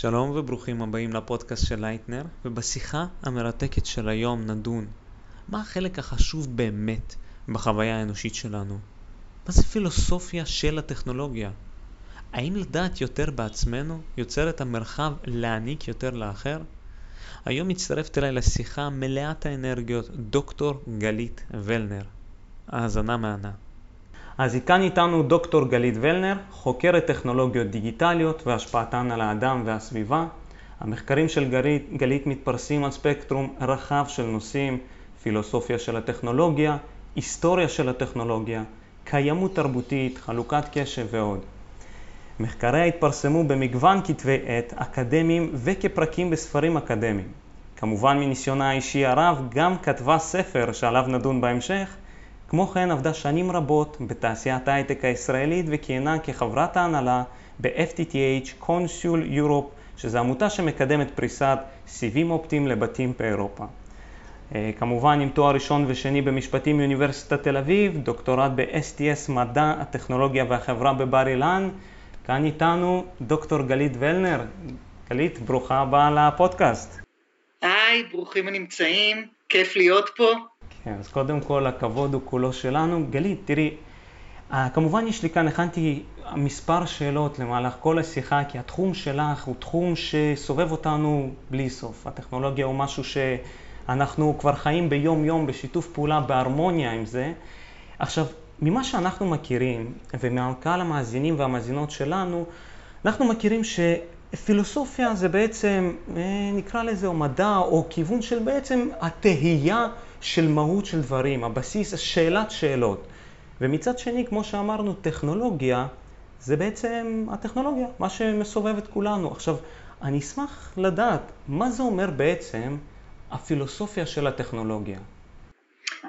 שלום וברוכים הבאים לפודקאסט של לייטנר, ובשיחה המרתקת של היום נדון מה החלק החשוב באמת בחוויה האנושית שלנו. מה זה פילוסופיה של הטכנולוגיה? האם לדעת יותר בעצמנו יוצר את המרחב להעניק יותר לאחר? היום מצטרפת אליי לשיחה מלאת האנרגיות דוקטור גלית ולנר. האזנה מהנה. אז כאן איתנו דוקטור גלית ולנר, חוקרת טכנולוגיות דיגיטליות והשפעתן על האדם והסביבה. המחקרים של גלית, גלית מתפרסים על ספקטרום רחב של נושאים, פילוסופיה של הטכנולוגיה, היסטוריה של הטכנולוגיה, קיימות תרבותית, חלוקת קשב ועוד. מחקריה התפרסמו במגוון כתבי עת אקדמיים וכפרקים בספרים אקדמיים. כמובן מניסיונה האישי הרב גם כתבה ספר שעליו נדון בהמשך, כמו כן עבדה שנים רבות בתעשיית ההייטק הישראלית וכיהנה כחברת ההנהלה ב-FTTH קונסיול יורופ, שזו עמותה שמקדמת פריסת סיבים אופטיים לבתים באירופה. אה, כמובן עם תואר ראשון ושני במשפטים מאוניברסיטת תל אביב, דוקטורט ב-STS מדע, הטכנולוגיה והחברה בבר אילן. כאן איתנו דוקטור גלית ולנר. גלית, ברוכה הבאה לפודקאסט. היי, ברוכים הנמצאים, כיף להיות פה. כן, אז קודם כל הכבוד הוא כולו שלנו. גלית, תראי, אה, כמובן יש לי כאן, הכנתי מספר שאלות למהלך כל השיחה, כי התחום שלך הוא תחום שסובב אותנו בלי סוף. הטכנולוגיה הוא משהו שאנחנו כבר חיים ביום יום בשיתוף פעולה, בהרמוניה עם זה. עכשיו, ממה שאנחנו מכירים, ומהקהל המאזינים והמאזינות שלנו, אנחנו מכירים שפילוסופיה זה בעצם, אה, נקרא לזה, או מדע, או כיוון של בעצם התהייה של מהות של דברים, הבסיס, שאלת שאלות. ומצד שני, כמו שאמרנו, טכנולוגיה זה בעצם הטכנולוגיה, מה שמסובב את כולנו. עכשיו, אני אשמח לדעת, מה זה אומר בעצם הפילוסופיה של הטכנולוגיה?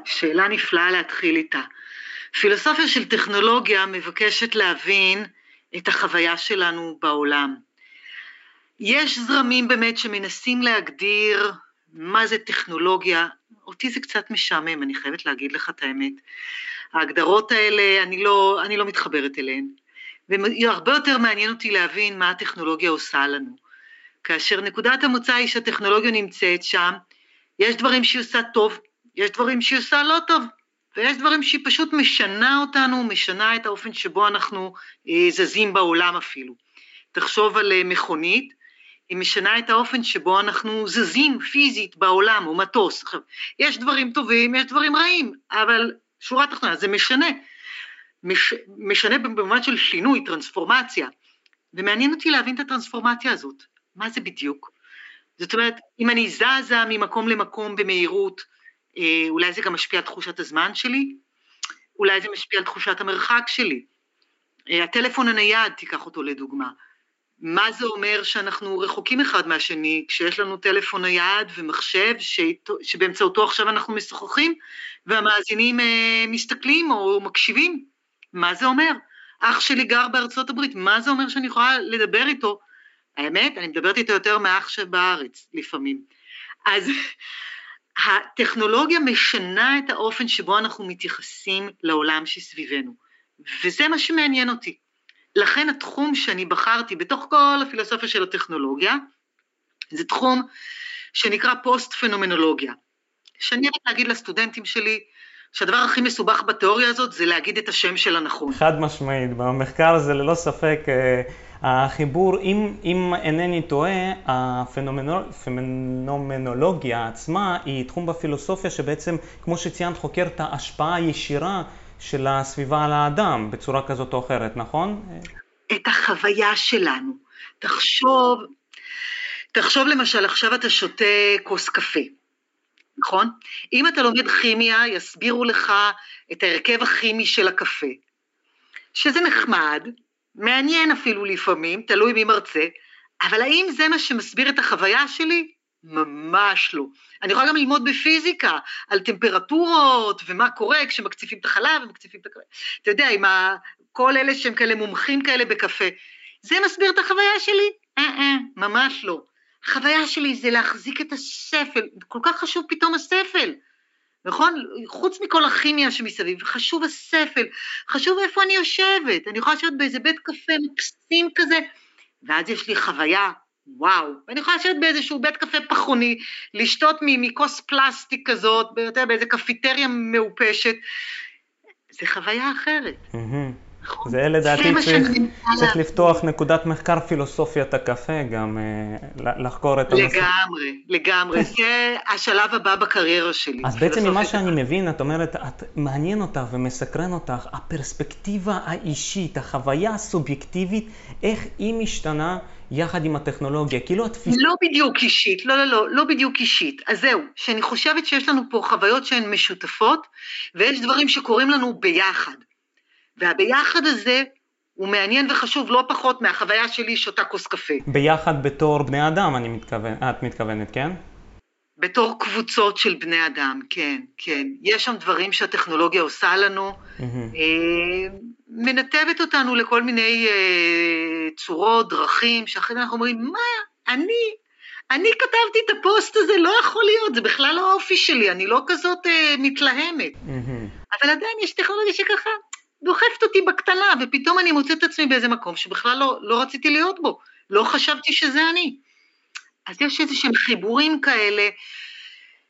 שאלה נפלאה להתחיל איתה. פילוסופיה של טכנולוגיה מבקשת להבין את החוויה שלנו בעולם. יש זרמים באמת שמנסים להגדיר מה זה טכנולוגיה, אותי זה קצת משעמם, אני חייבת להגיד לך את האמת. ההגדרות האלה, אני לא, אני לא מתחברת אליהן. והרבה יותר מעניין אותי להבין מה הטכנולוגיה עושה לנו. כאשר נקודת המוצא היא שהטכנולוגיה נמצאת שם, יש דברים שהיא עושה טוב, יש דברים שהיא עושה לא טוב, ויש דברים שהיא פשוט משנה אותנו, משנה את האופן שבו אנחנו אה, זזים בעולם אפילו. תחשוב על אה, מכונית, היא משנה את האופן שבו אנחנו זזים פיזית בעולם, או מטוס. עכשיו, יש דברים טובים, יש דברים רעים, אבל שורה תחתונה, זה משנה. מש, משנה במובן של שינוי, טרנספורמציה. ומעניין אותי להבין את הטרנספורמציה הזאת. מה זה בדיוק? זאת אומרת, אם אני זזה ממקום למקום במהירות, אה, אולי זה גם משפיע על תחושת הזמן שלי, אולי זה משפיע על תחושת המרחק שלי. אה, הטלפון הנייד, תיקח אותו לדוגמה. מה זה אומר שאנחנו רחוקים אחד מהשני כשיש לנו טלפון נייד ומחשב שבאמצעותו עכשיו אנחנו משוחחים והמאזינים אה, מסתכלים או מקשיבים? מה זה אומר? אח שלי גר בארצות הברית, מה זה אומר שאני יכולה לדבר איתו? האמת, אני מדברת איתו יותר מאח שבארץ לפעמים. אז הטכנולוגיה משנה את האופן שבו אנחנו מתייחסים לעולם שסביבנו, וזה מה שמעניין אותי. לכן התחום שאני בחרתי בתוך כל הפילוסופיה של הטכנולוגיה, זה תחום שנקרא פוסט-פנומנולוגיה. שאני רק להגיד לסטודנטים שלי, שהדבר הכי מסובך בתיאוריה הזאת זה להגיד את השם של הנכון. חד משמעית, במחקר הזה ללא ספק אה, החיבור, אם, אם אינני טועה, הפנומנולוגיה עצמה היא תחום בפילוסופיה שבעצם, כמו שציינת, חוקר את ההשפעה הישירה של הסביבה על האדם בצורה כזאת או אחרת, נכון? את החוויה שלנו. תחשוב, תחשוב למשל, עכשיו אתה שותה כוס קפה, נכון? אם אתה לומד כימיה, יסבירו לך את ההרכב הכימי של הקפה, שזה נחמד, מעניין אפילו לפעמים, תלוי מי מרצה, אבל האם זה מה שמסביר את החוויה שלי? ממש לא. אני יכולה גם ללמוד בפיזיקה על טמפרטורות ומה קורה כשמקציפים את החלב ומקציפים את הקפה. אתה יודע, עם ה... כל אלה שהם כאלה מומחים כאלה בקפה. זה מסביר את החוויה שלי? אה, אה, ממש לא. החוויה שלי זה להחזיק את הספל, כל כך חשוב פתאום הספל, נכון? חוץ מכל הכימיה שמסביב, חשוב הספל, חשוב איפה אני יושבת, אני יכולה לשבת באיזה בית קפה מקסים כזה, ואז יש לי חוויה וואו, ואני יכולה לשבת באיזשהו בית קפה פחוני, לשתות מכוס פלסטיק כזאת, באיזה קפיטריה מעופשת, זה חוויה אחרת. Mm-hmm. נכון. זה לדעתי צריך, צריך לפתוח נקודת מחקר פילוסופיית הקפה גם, אה, לחקור את הנושא. לגמרי, לגמרי, זה השלב הבא בקריירה שלי. אז בעצם ממה שאני מבין, את אומרת, את מעניין אותך ומסקרן אותך, הפרספקטיבה האישית, החוויה הסובייקטיבית, איך היא משתנה יחד עם הטכנולוגיה, כאילו התפיסה... לא בדיוק אישית, לא, לא, לא, לא בדיוק אישית. אז זהו, שאני חושבת שיש לנו פה חוויות שהן משותפות, ויש דברים שקורים לנו ביחד. והביחד הזה הוא מעניין וחשוב לא פחות מהחוויה שלי שותה כוס קפה. ביחד בתור בני אדם, אני מתכוון, את מתכוונת, כן? בתור קבוצות של בני אדם, כן, כן. יש שם דברים שהטכנולוגיה עושה לנו, mm-hmm. אה, מנתבת אותנו לכל מיני אה, צורות, דרכים, שאחרי זה אנחנו אומרים, מה, אני, אני כתבתי את הפוסט הזה, לא יכול להיות, זה בכלל לא האופי שלי, אני לא כזאת אה, מתלהמת. Mm-hmm. אבל עדיין יש טכנולוגיה שככה, דוחפת אותי בקטנה, ופתאום אני מוצאת את עצמי באיזה מקום שבכלל לא, לא רציתי להיות בו, לא חשבתי שזה אני. אז יש איזה שהם חיבורים כאלה,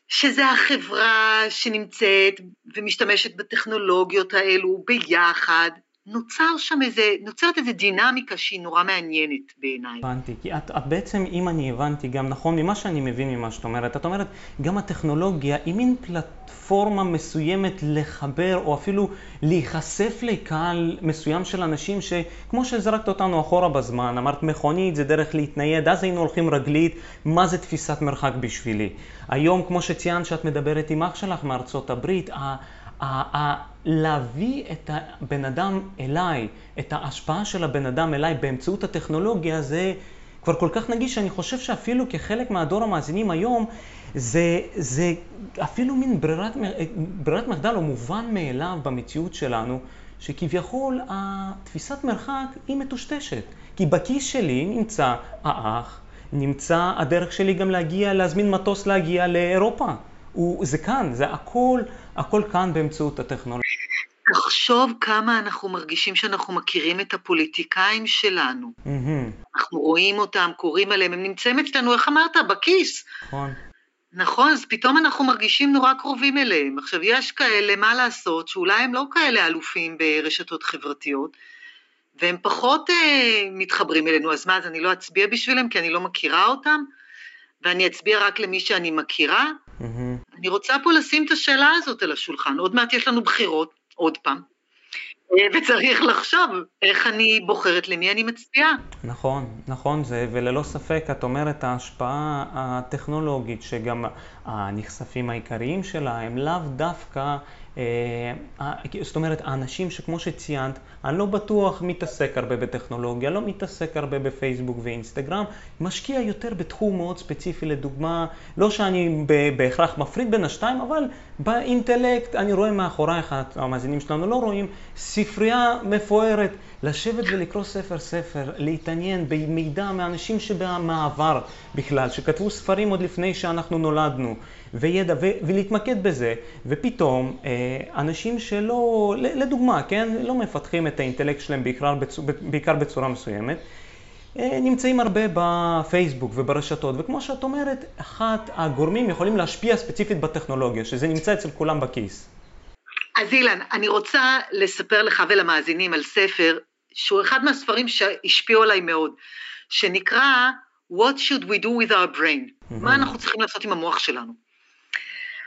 שזה החברה שנמצאת ומשתמשת בטכנולוגיות האלו ביחד, נוצר שם איזה, נוצרת איזה דינמיקה שהיא נורא מעניינת בעיניי. הבנתי, כי את, את בעצם, אם אני הבנתי גם נכון, ממה שאני מבין ממה שאת אומרת, את אומרת, גם הטכנולוגיה היא מין פלטפורמה מסוימת לחבר, או אפילו להיחשף לקהל מסוים של אנשים שכמו שזרקת אותנו אחורה בזמן, אמרת מכונית זה דרך להתנייד, אז היינו הולכים רגלית, מה זה תפיסת מרחק בשבילי? היום, כמו שציינת שאת מדברת עם אח שלך מארצות הברית, להביא את הבן אדם אליי, את ההשפעה של הבן אדם אליי באמצעות הטכנולוגיה, זה כבר כל כך נגיש שאני חושב שאפילו כחלק מהדור המאזינים היום, זה, זה אפילו מין ברירת, ברירת מחדל או מובן מאליו במציאות שלנו, שכביכול התפיסת מרחק היא מטושטשת. כי בכיס שלי נמצא האח, נמצא הדרך שלי גם להגיע, להזמין מטוס להגיע לאירופה. הוא, זה כאן, זה הכל, הכל כאן באמצעות הטכנולוגיה. תחשוב כמה אנחנו מרגישים שאנחנו מכירים את הפוליטיקאים שלנו. Mm-hmm. אנחנו רואים אותם, קוראים עליהם, הם נמצאים אצלנו, איך אמרת? בכיס. נכון. נכון, אז פתאום אנחנו מרגישים נורא קרובים אליהם. עכשיו, יש כאלה, מה לעשות, שאולי הם לא כאלה אלופים ברשתות חברתיות, והם פחות אה, מתחברים אלינו, אז מה, אז אני לא אצביע בשבילם כי אני לא מכירה אותם? ואני אצביע רק למי שאני מכירה? Mm-hmm. אני רוצה פה לשים את השאלה הזאת על השולחן. עוד מעט יש לנו בחירות, עוד פעם, אה, וצריך לחשוב איך אני בוחרת למי אני מצביעה. נכון, נכון, זה, וללא ספק, את אומרת, ההשפעה הטכנולוגית, שגם הנחשפים העיקריים שלה הם לאו דווקא זאת אומרת, האנשים שכמו שציינת, אני לא בטוח מתעסק הרבה בטכנולוגיה, לא מתעסק הרבה בפייסבוק ואינסטגרם, משקיע יותר בתחום מאוד ספציפי, לדוגמה, לא שאני בהכרח מפריד בין השתיים, אבל באינטלקט אני רואה מאחורי, איך המאזינים שלנו לא רואים, ספרייה מפוארת, לשבת ולקרוא ספר ספר, להתעניין במידע מאנשים שבמעבר בכלל, שכתבו ספרים עוד לפני שאנחנו נולדנו. וידע, ו- ולהתמקד בזה, ופתאום אה, אנשים שלא, לדוגמה, כן, לא מפתחים את האינטלקט שלהם בעיקר, בצ... בעיקר בצורה מסוימת, נמצאים הרבה בפייסבוק וברשתות, וכמו שאת אומרת, אחת הגורמים יכולים להשפיע ספציפית בטכנולוגיה, שזה נמצא אצל כולם בכיס. אז אילן, אני רוצה לספר לך ולמאזינים על ספר שהוא אחד מהספרים שהשפיעו עליי מאוד, שנקרא What should we do with our brain? Mm-hmm. מה אנחנו צריכים לעשות עם המוח שלנו?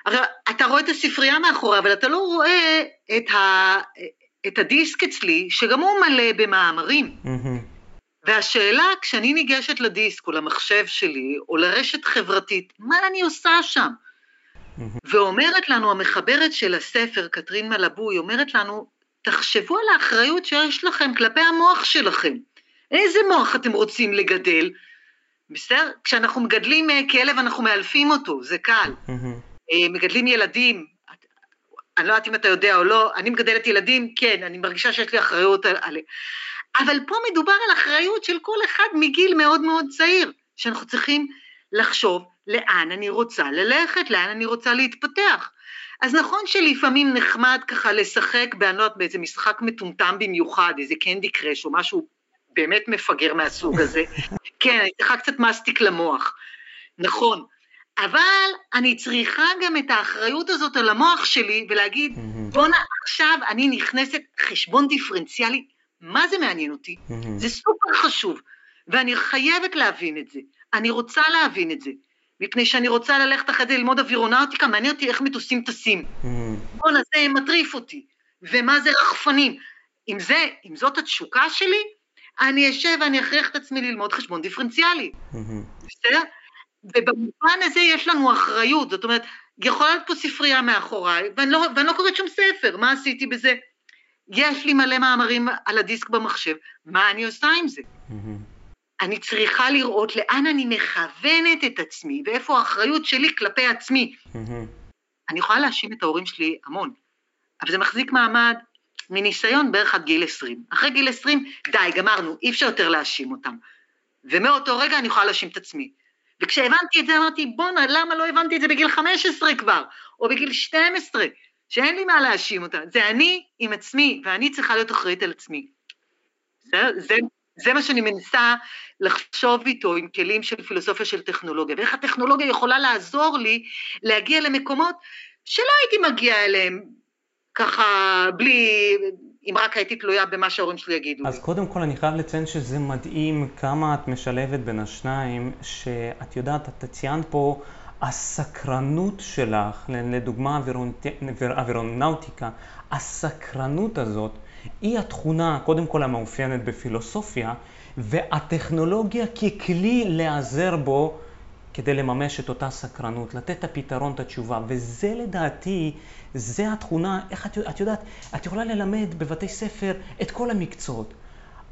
הרי אתה רואה את הספרייה מאחורי, אבל אתה לא רואה את, ה, את הדיסק אצלי, שגם הוא מלא במאמרים. והשאלה, כשאני ניגשת לדיסק או למחשב שלי, או לרשת חברתית, מה אני עושה שם? ואומרת לנו המחברת של הספר, קטרין מלבוי, אומרת לנו, תחשבו על האחריות שיש לכם כלפי המוח שלכם. איזה מוח אתם רוצים לגדל? בסדר? כשאנחנו מגדלים אה, כלב אנחנו מאלפים אותו, זה קל. אה, מגדלים ילדים, אני לא יודעת אם אתה יודע או לא, אני מגדלת ילדים, כן, אני מרגישה שיש לי אחריות עליהם. אבל פה מדובר על אחריות של כל אחד מגיל מאוד מאוד צעיר, שאנחנו צריכים לחשוב לאן אני רוצה ללכת, לאן אני רוצה להתפתח. אז נכון שלפעמים נחמד ככה לשחק, אני לא באיזה משחק מטומטם במיוחד, איזה קנדי קראש או משהו באמת מפגר מהסוג הזה. כן, אני צריכה קצת מסטיק למוח. נכון. אבל אני צריכה גם את האחריות הזאת על המוח שלי ולהגיד, בואנה, עכשיו אני נכנסת חשבון דיפרנציאלי, מה זה מעניין אותי? זה סופר חשוב, ואני חייבת להבין את זה. אני רוצה להבין את זה. מפני שאני רוצה ללכת אחרי זה ללמוד אווירונאוטיקה, מעניין אותי איך מטוסים טסים. בואנה, זה מטריף אותי. ומה זה רחפנים. אם זה, אם זאת התשוקה שלי, אני אשב ואני אכריח את עצמי ללמוד חשבון דיפרנציאלי. בסדר? ובמובן הזה יש לנו אחריות, זאת אומרת, יכולה להיות פה ספרייה מאחוריי, ואני לא, ואני לא קוראת שום ספר, מה עשיתי בזה? יש לי מלא מאמרים על הדיסק במחשב, מה אני עושה עם זה? אני צריכה לראות לאן אני מכוונת את עצמי, ואיפה האחריות שלי כלפי עצמי. אני יכולה להאשים את ההורים שלי המון, אבל זה מחזיק מעמד מניסיון בערך עד גיל 20. אחרי גיל 20, די, גמרנו, אי אפשר יותר להאשים אותם. ומאותו רגע אני יכולה להאשים את עצמי. וכשהבנתי את זה אמרתי, בואנה, למה לא הבנתי את זה בגיל 15 כבר, או בגיל 12, שאין לי מה להאשים אותם. זה אני עם עצמי, ואני צריכה להיות אחראית על עצמי. זה, זה, זה מה שאני מנסה לחשוב איתו עם כלים של פילוסופיה של טכנולוגיה, ואיך הטכנולוגיה יכולה לעזור לי להגיע למקומות שלא הייתי מגיעה אליהם ככה בלי, אם רק הייתי תלויה במה שההורים שלי יגידו. אז קודם כל אני חייב לציין שזה מדהים כמה את משלבת בין השניים, שאת יודעת, את ציינת פה הסקרנות שלך, לדוגמה אווירונאוטיקה, הסקרנות הזאת היא התכונה, קודם כל המאופיינת בפילוסופיה, והטכנולוגיה ככלי להיעזר בו כדי לממש את אותה סקרנות, לתת את הפתרון, את התשובה, וזה לדעתי, זה התכונה, איך את, את יודעת, את יכולה ללמד בבתי ספר את כל המקצועות,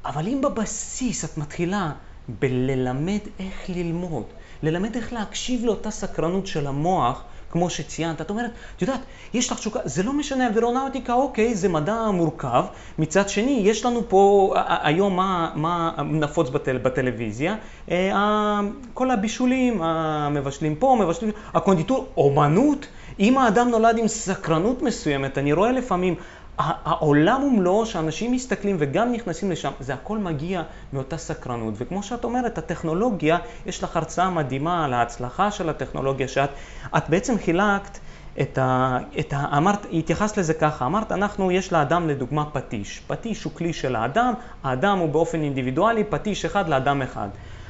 אבל אם בבסיס את מתחילה בללמד איך ללמוד, ללמד איך להקשיב לאותה סקרנות של המוח, כמו שציינת, את אומרת, את יודעת, יש לך תשוקה, זה לא משנה, אווירונאוטיקה, אוקיי, זה מדע מורכב. מצד שני, יש לנו פה היום מה, מה נפוץ בטל, בטלוויזיה, אה, כל הבישולים, המבשלים פה, מבשלים, הקונדיטור, אומנות. אם האדם נולד עם סקרנות מסוימת, אני רואה לפעמים העולם ומלואו שאנשים מסתכלים וגם נכנסים לשם, זה הכל מגיע מאותה סקרנות. וכמו שאת אומרת, הטכנולוגיה, יש לך הרצאה מדהימה על ההצלחה של הטכנולוגיה, שאת את בעצם חילקת את ה... את ה אמרת, התייחסת לזה ככה, אמרת, אנחנו, יש לאדם לדוגמה פטיש. פטיש הוא כלי של האדם, האדם הוא באופן אינדיבידואלי, פטיש אחד לאדם אחד.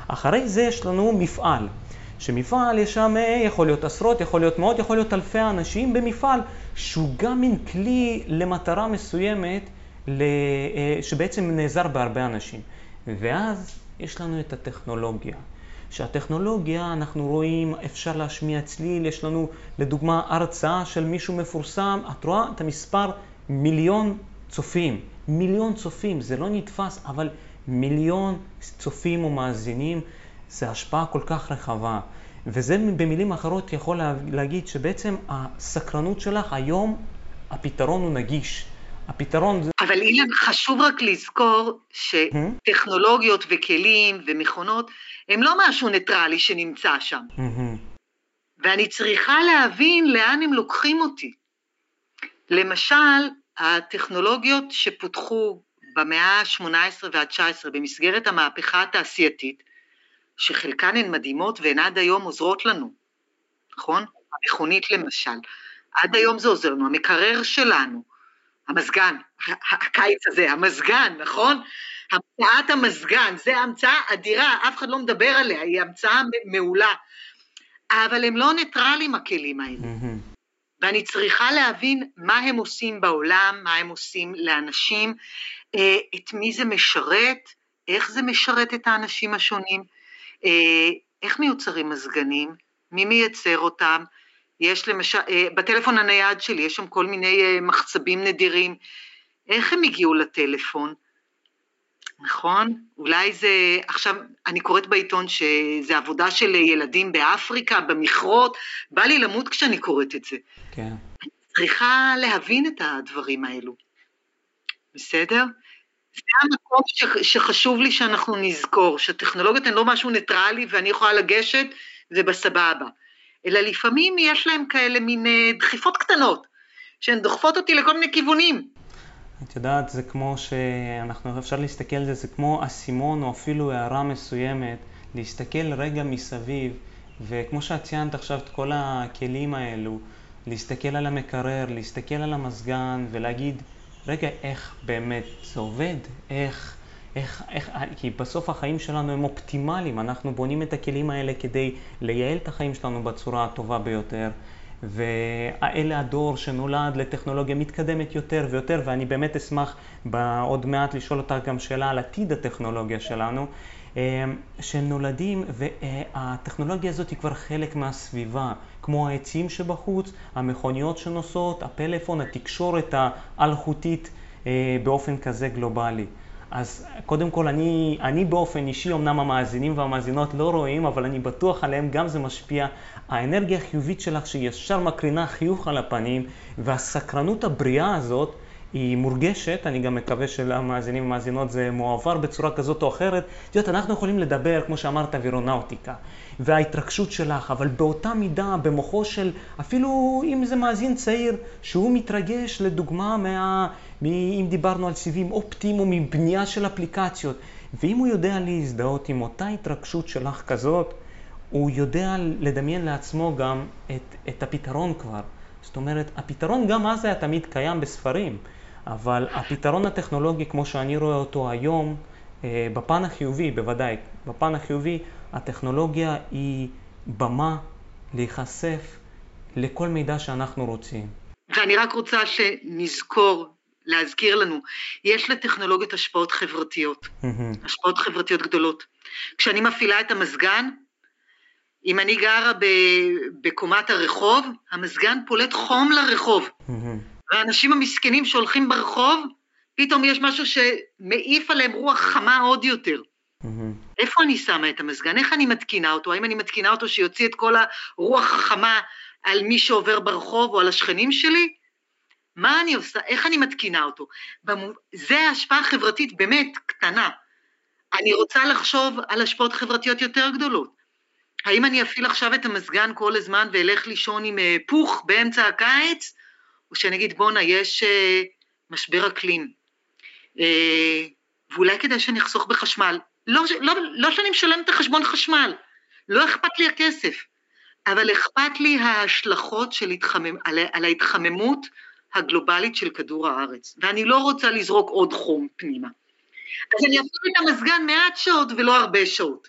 אחרי זה יש לנו מפעל. שמפעל יש שם, אה, יכול להיות עשרות, יכול להיות מאות, יכול להיות אלפי אנשים במפעל, שהוא גם מין כלי למטרה מסוימת, אה, שבעצם נעזר בהרבה אנשים. ואז יש לנו את הטכנולוגיה. שהטכנולוגיה, אנחנו רואים, אפשר להשמיע צליל, יש לנו לדוגמה הרצאה של מישהו מפורסם, את רואה את המספר מיליון צופים. מיליון צופים, זה לא נתפס, אבל מיליון צופים ומאזינים זה השפעה כל כך רחבה. וזה במילים אחרות יכול להגיד שבעצם הסקרנות שלך היום, הפתרון הוא נגיש. הפתרון זה... אבל אילן, חשוב רק לזכור שטכנולוגיות וכלים ומכונות הם לא משהו ניטרלי שנמצא שם. ואני צריכה להבין לאן הם לוקחים אותי. למשל, הטכנולוגיות שפותחו במאה ה-18 וה-19 במסגרת המהפכה התעשייתית, שחלקן הן מדהימות והן עד היום עוזרות לנו, נכון? המכונית למשל, עד היום זה עוזר לנו, המקרר שלנו, המזגן, הקיץ הזה, המזגן, נכון? המצאת המזגן, זו המצאה אדירה, אף אחד לא מדבר עליה, היא המצאה מעולה. אבל הם לא ניטרלים הכלים האלה. Mm-hmm. ואני צריכה להבין מה הם עושים בעולם, מה הם עושים לאנשים, אה, את מי זה משרת, איך זה משרת את האנשים השונים. אה, איך מיוצרים מזגנים? מי מייצר אותם? יש למשל, אה, בטלפון הנייד שלי יש שם כל מיני אה, מחצבים נדירים. איך הם הגיעו לטלפון? נכון? אולי זה, עכשיו אני קוראת בעיתון שזה עבודה של ילדים באפריקה, במכרות, בא לי למות כשאני קוראת את זה. כן. אני צריכה להבין את הדברים האלו, בסדר? זה המקום ש, שחשוב לי שאנחנו נזכור, שטכנולוגיות הן לא משהו ניטרלי ואני יכולה לגשת ובסבבה, אלא לפעמים יש להם כאלה מין אה, דחיפות קטנות, שהן דוחפות אותי לכל מיני כיוונים. את יודעת, זה כמו שאנחנו, אפשר להסתכל על זה, זה כמו אסימון או אפילו הערה מסוימת, להסתכל רגע מסביב, וכמו שאת ציינת עכשיו את כל הכלים האלו, להסתכל על המקרר, להסתכל על המזגן ולהגיד, רגע, איך באמת זה עובד? איך, איך, איך, כי בסוף החיים שלנו הם אופטימליים, אנחנו בונים את הכלים האלה כדי לייעל את החיים שלנו בצורה הטובה ביותר. ואלה הדור שנולד לטכנולוגיה מתקדמת יותר ויותר, ואני באמת אשמח עוד מעט לשאול אותך גם שאלה על עתיד הטכנולוגיה שלנו, שהם נולדים והטכנולוגיה הזאת היא כבר חלק מהסביבה, כמו העצים שבחוץ, המכוניות שנוסעות, הפלאפון, התקשורת האלחוטית אה, באופן כזה גלובלי. אז קודם כל, אני, אני באופן אישי, אמנם המאזינים והמאזינות לא רואים, אבל אני בטוח עליהם גם זה משפיע. האנרגיה החיובית שלך שישר מקרינה חיוך על הפנים, והסקרנות הבריאה הזאת, היא מורגשת, אני גם מקווה שלמאזינים ומאזינות זה מועבר בצורה כזאת או אחרת. את יודעת, אנחנו יכולים לדבר, כמו שאמרת, וירונאוטיקה, וההתרגשות שלך, אבל באותה מידה, במוחו של, אפילו אם זה מאזין צעיר, שהוא מתרגש, לדוגמה, מה... אם דיברנו על סיבים אופטיים או מבנייה של אפליקציות, ואם הוא יודע להזדהות עם אותה התרגשות שלך כזאת, הוא יודע לדמיין לעצמו גם את, את הפתרון כבר. זאת אומרת, הפתרון גם אז היה תמיד קיים בספרים. אבל הפתרון הטכנולוגי, כמו שאני רואה אותו היום, אה, בפן החיובי, בוודאי, בפן החיובי, הטכנולוגיה היא במה להיחשף לכל מידע שאנחנו רוצים. ואני רק רוצה שנזכור, להזכיר לנו, יש לטכנולוגיות השפעות חברתיות, השפעות חברתיות גדולות. כשאני מפעילה את המזגן, אם אני גרה בקומת הרחוב, המזגן פולט חום לרחוב. והאנשים המסכנים שהולכים ברחוב, פתאום יש משהו שמעיף עליהם רוח חמה עוד יותר. Mm-hmm. איפה אני שמה את המזגן? איך אני מתקינה אותו? האם אני מתקינה אותו שיוציא את כל הרוח החמה על מי שעובר ברחוב או על השכנים שלי? מה אני עושה? איך אני מתקינה אותו? זה השפעה חברתית באמת קטנה. אני רוצה לחשוב על השפעות חברתיות יותר גדולות. האם אני אפעיל עכשיו את המזגן כל הזמן ואלך לישון עם אה, פוך באמצע הקיץ, או שאני אגיד בואנה יש אה, משבר אקלים, אה, ואולי כדאי שאני אחסוך בחשמל. לא, לא, לא שאני משלם את החשבון חשמל, לא אכפת לי הכסף, אבל אכפת לי ההשלכות של התחמם, על, על ההתחממות הגלובלית של כדור הארץ, ואני לא רוצה לזרוק עוד חום פנימה. אז אני אפילו את המזגן מעט שעות ולא הרבה שעות.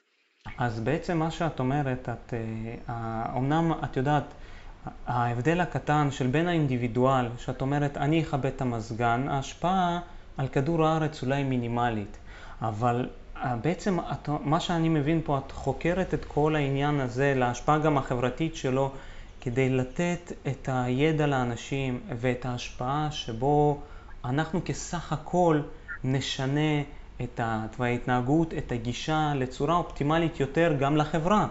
אז בעצם מה שאת אומרת, את, אומנם אה, את יודעת, ההבדל הקטן של בין האינדיבידואל, שאת אומרת, אני אכבד את המזגן, ההשפעה על כדור הארץ אולי מינימלית, אבל אה, בעצם את, מה שאני מבין פה, את חוקרת את כל העניין הזה להשפעה גם החברתית שלו, כדי לתת את הידע לאנשים ואת ההשפעה שבו אנחנו כסך הכל נשנה את ההתנהגות, את הגישה לצורה אופטימלית יותר גם לחברה.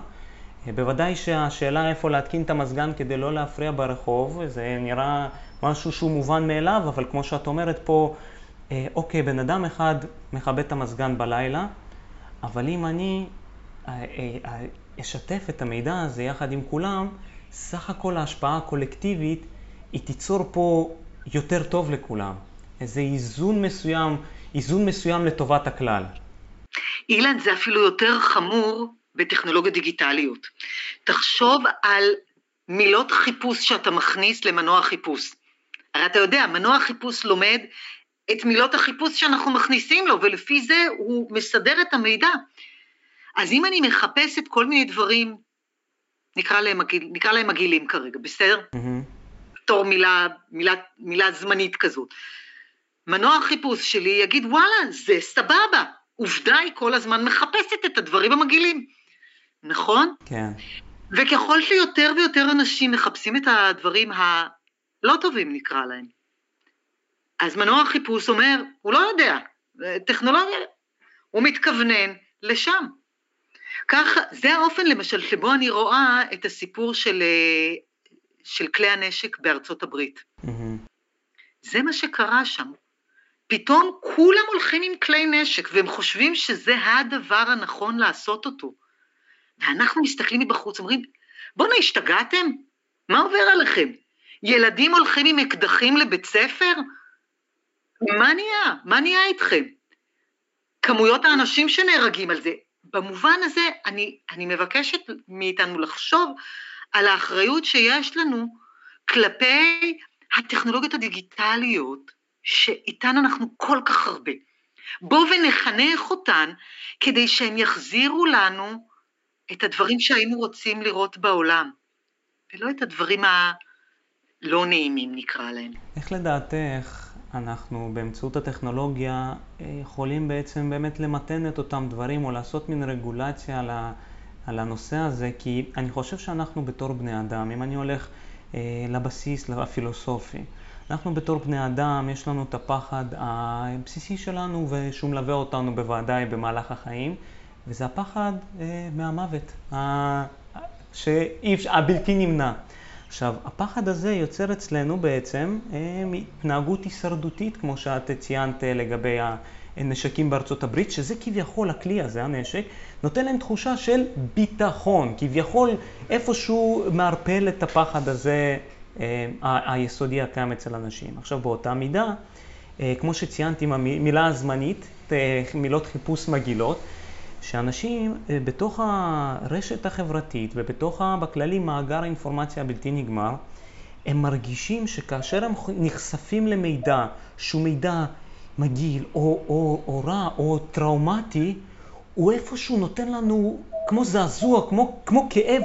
בוודאי שהשאלה איפה להתקין את המזגן כדי לא להפריע ברחוב, זה נראה משהו שהוא מובן מאליו, אבל כמו שאת אומרת פה, אה, אוקיי, בן אדם אחד מכבה את המזגן בלילה, אבל אם אני אה, אה, אשתף את המידע הזה יחד עם כולם, סך הכל ההשפעה הקולקטיבית היא תיצור פה יותר טוב לכולם. איזה איזון מסוים, איזון מסוים לטובת הכלל. אילן, זה אפילו יותר חמור בטכנולוגיות דיגיטליות. תחשוב על מילות חיפוש שאתה מכניס למנוע חיפוש. הרי אתה יודע, מנוע חיפוש לומד את מילות החיפוש שאנחנו מכניסים לו, ולפי זה הוא מסדר את המידע. אז אם אני מחפשת כל מיני דברים, נקרא להם, נקרא להם מגעילים כרגע, בסדר? בתור mm-hmm. מילה, מילה, מילה זמנית כזאת. מנוע החיפוש שלי יגיד, וואלה, זה סבבה. עובדה היא כל הזמן מחפשת את הדברים המגעילים. נכון? כן. וככל שיותר ויותר אנשים מחפשים את הדברים הלא טובים נקרא להם, אז מנוע החיפוש אומר, הוא לא יודע, טכנולוגיה, הוא מתכוונן לשם. ככה, זה האופן למשל שבו אני רואה את הסיפור של, של כלי הנשק בארצות הברית. Mm-hmm. זה מה שקרה שם. פתאום כולם הולכים עם כלי נשק והם חושבים שזה הדבר הנכון לעשות אותו. ואנחנו מסתכלים מבחוץ, אומרים, בואנה, השתגעתם? מה עובר עליכם? ילדים הולכים עם אקדחים לבית ספר? מה נהיה? מה נהיה איתכם? כמויות האנשים שנהרגים על זה. במובן הזה, אני, אני מבקשת מאיתנו לחשוב על האחריות שיש לנו כלפי הטכנולוגיות הדיגיטליות, שאיתן אנחנו כל כך הרבה. בואו ונחנך אותן כדי שהן יחזירו לנו את הדברים שהיינו רוצים לראות בעולם, ולא את הדברים הלא נעימים נקרא להם. איך לדעתך אנחנו באמצעות הטכנולוגיה אה, יכולים בעצם באמת למתן את אותם דברים או לעשות מין רגולציה על, ה, על הנושא הזה? כי אני חושב שאנחנו בתור בני אדם, אם אני הולך אה, לבסיס הפילוסופי, אנחנו בתור בני אדם, יש לנו את הפחד הבסיסי שלנו ושהוא מלווה אותנו בוודאי במהלך החיים, וזה הפחד אה, מהמוות, ה... הבלתי נמנע. עכשיו, הפחד הזה יוצר אצלנו בעצם אה, התנהגות הישרדותית, כמו שאת ציינת אה, לגבי הנשקים בארצות הברית, שזה כביכול הכלי הזה, הנשק, נותן להם תחושה של ביטחון, כביכול איפשהו מערפל את הפחד הזה אה, היסודי הקיים אצל אנשים. עכשיו, באותה מידה, אה, כמו שציינתי עם המילה הזמנית, אה, מילות חיפוש מגעילות, שאנשים בתוך הרשת החברתית ובתוך, בכללי, מאגר האינפורמציה הבלתי נגמר, הם מרגישים שכאשר הם נחשפים למידע שהוא מידע מגעיל או, או, או רע או טראומטי, הוא איפשהו נותן לנו כמו זעזוע, כמו, כמו כאב,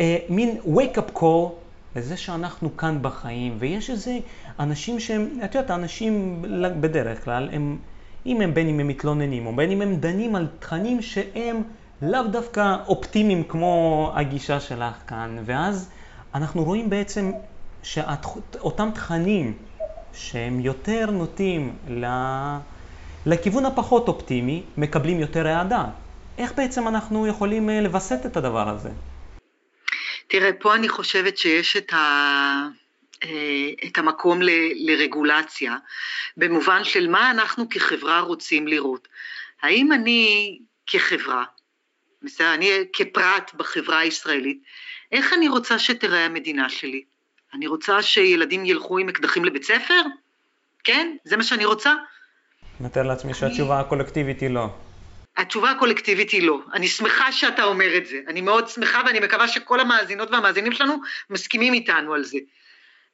אה, מין wake up call לזה שאנחנו כאן בחיים, ויש איזה אנשים שהם, את יודעת, האנשים בדרך כלל, הם, אם הם בין אם הם מתלוננים, או בין אם הם דנים על תכנים שהם לאו דווקא אופטימיים כמו הגישה שלך כאן, ואז אנחנו רואים בעצם שאותם תכנים שהם יותר נוטים לכיוון הפחות אופטימי, מקבלים יותר העדה. איך בעצם אנחנו יכולים אה, לווסת את הדבר הזה? תראה, פה אני חושבת שיש את, ה, את המקום ל, לרגולציה, במובן של מה אנחנו כחברה רוצים לראות. האם אני כחברה, בסדר, אני כפרט בחברה הישראלית, איך אני רוצה שתראה המדינה שלי? אני רוצה שילדים ילכו עם אקדחים לבית ספר? כן? זה מה שאני רוצה? מתאר לעצמי שהתשובה הקולקטיבית היא לא. התשובה הקולקטיבית היא לא. אני שמחה שאתה אומר את זה. אני מאוד שמחה ואני מקווה שכל המאזינות והמאזינים שלנו מסכימים איתנו על זה.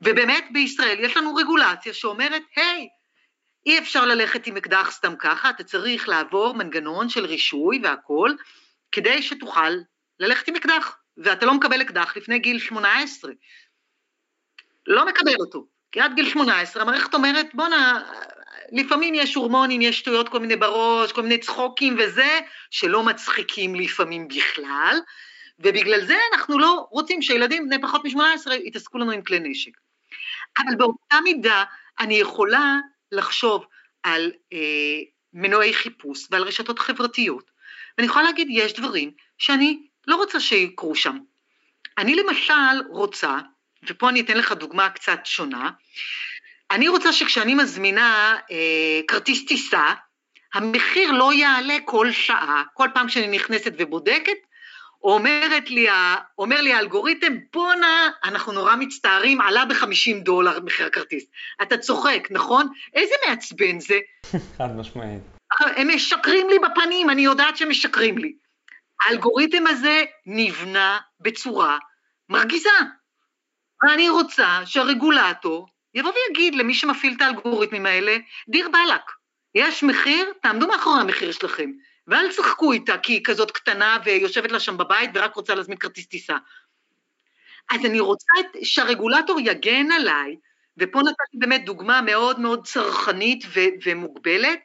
ובאמת בישראל יש לנו רגולציה שאומרת, היי, אי אפשר ללכת עם אקדח סתם ככה, אתה צריך לעבור מנגנון של רישוי והכול, כדי שתוכל ללכת עם אקדח, ואתה לא מקבל אקדח לפני גיל 18. לא מקבל אותו, כי עד גיל 18 המערכת אומרת, בואנה, לפעמים יש הורמונים, יש שטויות כל מיני בראש, כל מיני צחוקים וזה, שלא מצחיקים לפעמים בכלל, ובגלל זה אנחנו לא רוצים שילדים בני פחות מ-18 יתעסקו לנו עם כלי נשק. אבל באותה מידה אני יכולה לחשוב על אה, מנועי חיפוש ועל רשתות חברתיות, ואני יכולה להגיד, יש דברים שאני לא רוצה שיקרו שם. אני למשל רוצה, ופה אני אתן לך דוגמה קצת שונה, אני רוצה שכשאני מזמינה אה, כרטיס טיסה, המחיר לא יעלה כל שעה, כל פעם שאני נכנסת ובודקת, אומרת לי, אומר לי האלגוריתם, בואנה, אנחנו נורא מצטערים, עלה ב-50 דולר מחיר הכרטיס. אתה צוחק, נכון? איזה מעצבן זה. חד משמעית. הם משקרים לי בפנים, אני יודעת שהם משקרים לי. האלגוריתם הזה נבנה בצורה מרגיזה. ואני רוצה שהרגולטור יבוא ויגיד למי שמפעיל את האלגוריתמים האלה, דיר באלק, יש מחיר, תעמדו מאחורי המחיר שלכם, ואל תשחקו איתה כי היא כזאת קטנה ויושבת לה שם בבית ורק רוצה להזמין כרטיס טיסה. אז אני רוצה שהרגולטור יגן עליי, ופה נתתי באמת דוגמה מאוד מאוד צרכנית ו- ומוגבלת,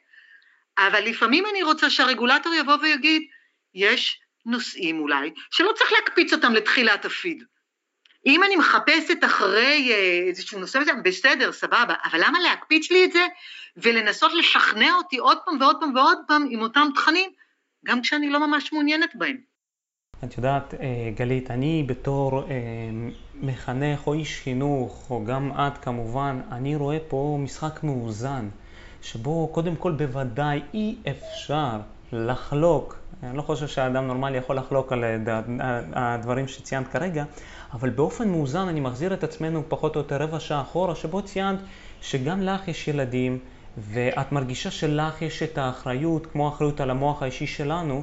אבל לפעמים אני רוצה שהרגולטור יבוא ויגיד, יש נושאים אולי, שלא צריך להקפיץ אותם לתחילת הפיד. אם אני מחפשת אחרי אה, איזשהו נושא מסוים, בסדר, סבבה, אבל למה להקפיץ לי את זה ולנסות לשכנע אותי עוד פעם ועוד פעם ועוד פעם עם אותם תכנים, גם כשאני לא ממש מעוניינת בהם. את יודעת, אה, גלית, אני בתור אה, מחנך או איש חינוך, או גם את כמובן, אני רואה פה משחק מאוזן, שבו קודם כל בוודאי אי אפשר לחלוק, אני לא חושב שהאדם נורמלי יכול לחלוק על הדברים שציינת כרגע, אבל באופן מאוזן אני מחזיר את עצמנו פחות או יותר רבע שעה אחורה, שבו ציינת שגם לך יש ילדים ואת מרגישה שלך יש את האחריות, כמו האחריות על המוח האישי שלנו,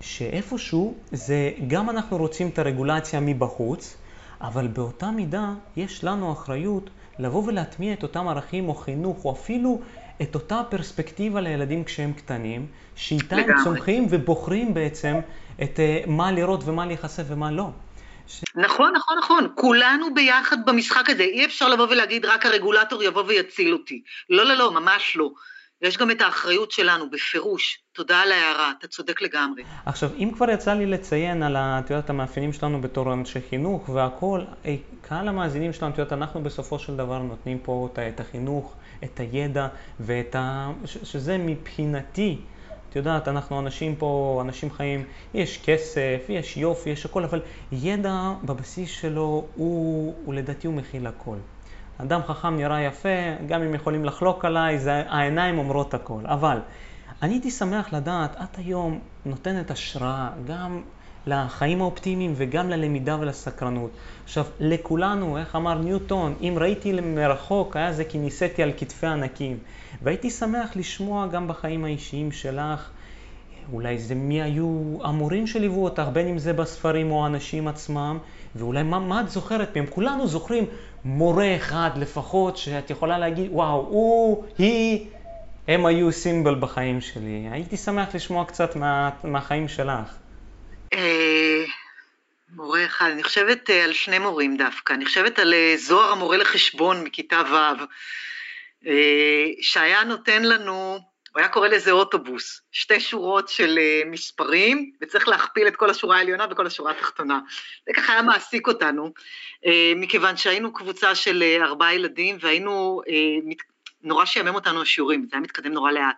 שאיפשהו זה, גם אנחנו רוצים את הרגולציה מבחוץ, אבל באותה מידה יש לנו אחריות לבוא ולהטמיע את אותם ערכים או חינוך, או אפילו את אותה פרספקטיבה לילדים כשהם קטנים, שאיתם לגמרי. צומחים ובוחרים בעצם את אה, מה לראות ומה להיחשף ומה לא. ש... נכון, נכון, נכון. כולנו ביחד במשחק הזה. אי אפשר לבוא ולהגיד רק הרגולטור יבוא ויציל אותי. לא, לא, לא, ממש לא. יש גם את האחריות שלנו, בפירוש. תודה על ההערה, אתה צודק לגמרי. עכשיו, אם כבר יצא לי לציין על את יודעת, המאפיינים שלנו בתור אנשי חינוך והכול, אה, קהל המאזינים שלנו, את יודעת, אנחנו בסופו של דבר נותנים פה את החינוך, את הידע ואת ה... ש- שזה מבחינתי, את יודעת, אנחנו אנשים פה, אנשים חיים, יש כסף, יש יופי, יש הכל, אבל ידע בבסיס שלו הוא, הוא לדעתי הוא מכיל הכל. אדם חכם נראה יפה, גם אם יכולים לחלוק עליי, זה, העיניים אומרות הכל. אבל אני הייתי שמח לדעת, את היום נותנת השראה גם לחיים האופטימיים וגם ללמידה ולסקרנות. עכשיו, לכולנו, איך אמר ניוטון, אם ראיתי מרחוק, היה זה כי ניסיתי על כתפי ענקים. והייתי שמח לשמוע גם בחיים האישיים שלך, אולי זה מי היו המורים שליוו אותך, בין אם זה בספרים או האנשים עצמם, ואולי מה, מה את זוכרת מהם? כולנו זוכרים מורה אחד לפחות, שאת יכולה להגיד, וואו, הוא, היא, הם היו סימבל בחיים שלי. הייתי שמח לשמוע קצת מה, מהחיים שלך. אה, מורה אחד, אני חושבת אה, על שני מורים דווקא. אני חושבת על אה, זוהר המורה לחשבון מכיתה ו', שהיה נותן לנו, הוא היה קורא לזה אוטובוס, שתי שורות של מספרים, וצריך להכפיל את כל השורה העליונה וכל השורה התחתונה. זה ככה היה מעסיק אותנו, מכיוון שהיינו קבוצה של ארבעה ילדים, והיינו, נורא שעמם אותנו השיעורים, זה היה מתקדם נורא לאט.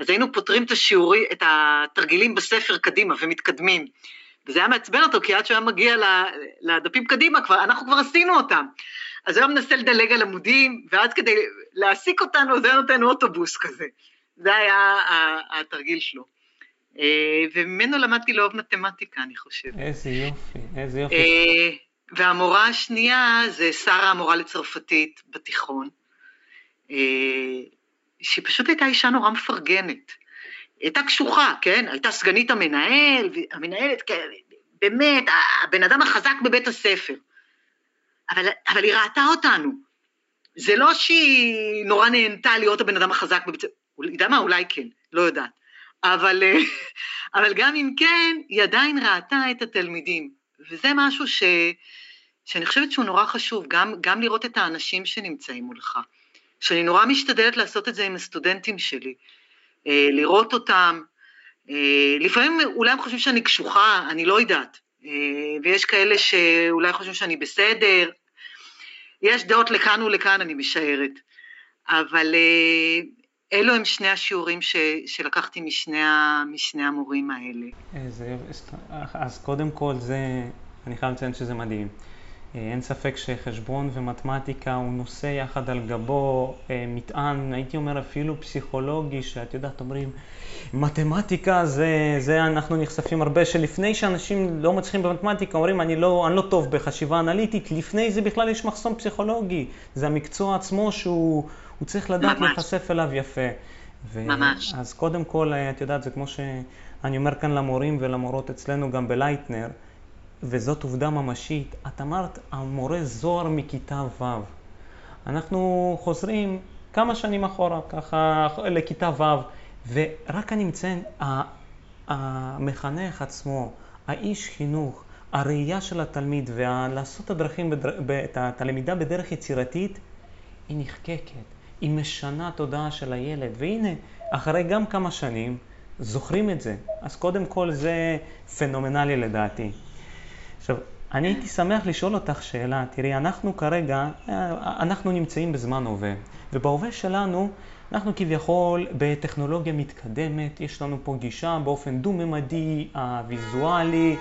אז היינו פותרים את השיעורי, את התרגילים בספר קדימה ומתקדמים. וזה היה מעצבן אותו, כי עד שהוא היה מגיע לדפים קדימה, כבר, אנחנו כבר עשינו אותם. אז הוא היה מנסה לדלג על עמודים, ואז כדי להעסיק אותנו, זה היה נותן אוטובוס כזה. זה היה התרגיל שלו. אה, וממנו למדתי לאהוב מתמטיקה, אני חושבת. איזה יופי, איזה יופי. אה, והמורה השנייה זה שרה המורה לצרפתית בתיכון, שהיא פשוט הייתה אישה נורא מפרגנת. הייתה קשוחה, כן? הייתה סגנית המנהל, והמנהלת, כן, באמת, הבן אדם החזק בבית הספר. אבל, אבל היא ראתה אותנו. זה לא שהיא נורא נהנתה להיות הבן אדם החזק בבית הספר, אתה יודע מה? אולי כן, לא יודעת. אבל, אבל גם אם כן, היא עדיין ראתה את התלמידים. וזה משהו ש, שאני חושבת שהוא נורא חשוב, גם, גם לראות את האנשים שנמצאים מולך. שאני נורא משתדלת לעשות את זה עם הסטודנטים שלי. אה, לראות אותם. אה, לפעמים אולי הם חושבים שאני קשוחה, אני לא יודעת. אה, ויש כאלה שאולי חושבים שאני בסדר. יש דעות לכאן ולכאן, אני משערת. אבל אלו הם שני השיעורים ש, שלקחתי משני, ה, משני המורים האלה. איזה. אז קודם כל זה, אני חייב לציין שזה מדהים. אה, אין ספק שחשבון ומתמטיקה הוא נושא יחד על גבו אה, מטען, הייתי אומר אפילו פסיכולוגי, שאת יודעת, אומרים, מתמטיקה זה, זה אנחנו נחשפים הרבה, שלפני שאנשים לא מצליחים במתמטיקה, אומרים, אני לא, אני לא טוב בחשיבה אנליטית, לפני זה בכלל יש מחסום פסיכולוגי, זה המקצוע עצמו שהוא הוא צריך לדעת. להיחשף אליו יפה. ו- ממש. אז קודם כל, אה, את יודעת, זה כמו שאני אומר כאן למורים ולמורות אצלנו גם בלייטנר, וזאת עובדה ממשית. את אמרת, המורה זוהר מכיתה ו'. אנחנו חוזרים כמה שנים אחורה, ככה לכיתה ו', ורק אני מציין, המחנך עצמו, האיש חינוך, הראייה של התלמיד ולעשות את הדרכים, את הלמידה בדרך יצירתית, היא נחקקת, היא משנה תודעה של הילד, והנה, אחרי גם כמה שנים, זוכרים את זה. אז קודם כל זה פנומנלי לדעתי. עכשיו, אני הייתי שמח לשאול אותך שאלה. תראי, אנחנו כרגע, אה, אנחנו נמצאים בזמן הווה, ובהווה שלנו, אנחנו כביכול בטכנולוגיה מתקדמת, יש לנו פה גישה באופן דו-ממדי, הוויזואלי,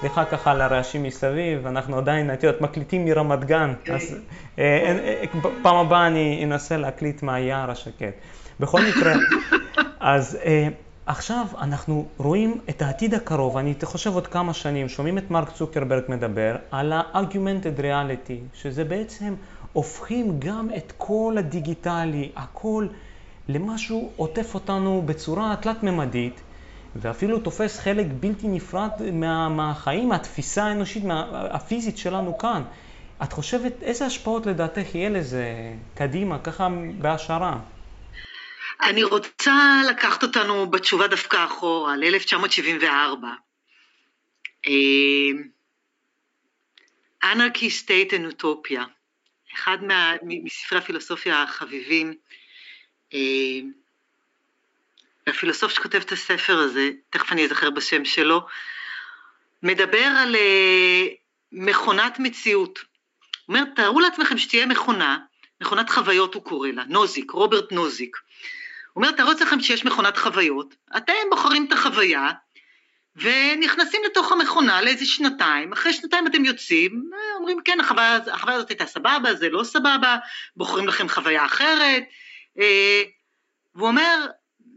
סליחה ככה על הרעשים מסביב, אנחנו עדיין, את יודעת, מקליטים מרמת גן, אז אה, אה, פעם הבאה אני אנסה להקליט מהיער השקט. בכל מקרה, אז אה, עכשיו אנחנו רואים את העתיד הקרוב, אני חושב עוד כמה שנים, שומעים את מרק צוקרברג מדבר על ה-augmented reality, שזה בעצם הופכים גם את כל הדיגיטלי, הכל למשהו עוטף אותנו בצורה תלת-ממדית, ואפילו תופס חלק בלתי נפרד מה, מהחיים, מהתפיסה האנושית, מה, הפיזית שלנו כאן. את חושבת, איזה השפעות לדעתך יהיה לזה קדימה, ככה בהשערה? אני רוצה לקחת אותנו בתשובה דווקא אחורה, ל-1974. Anarchy State and Utopia, אחד מה, מספרי הפילוסופיה החביבים. אה, הפילוסוף שכותב את הספר הזה, תכף אני אזכר בשם שלו, מדבר על אה, מכונת מציאות. הוא אומר, תארו לעצמכם שתהיה מכונה, מכונת חוויות הוא קורא לה, נוזיק, רוברט נוזיק. הוא אומר, תארו לעצמכם שיש מכונת חוויות, אתם בוחרים את החוויה, ונכנסים לתוך המכונה לאיזה שנתיים, אחרי שנתיים אתם יוצאים, אומרים כן החוויה, החוויה הזאת הייתה סבבה, זה לא סבבה, בוחרים לכם חוויה אחרת, אה, והוא אומר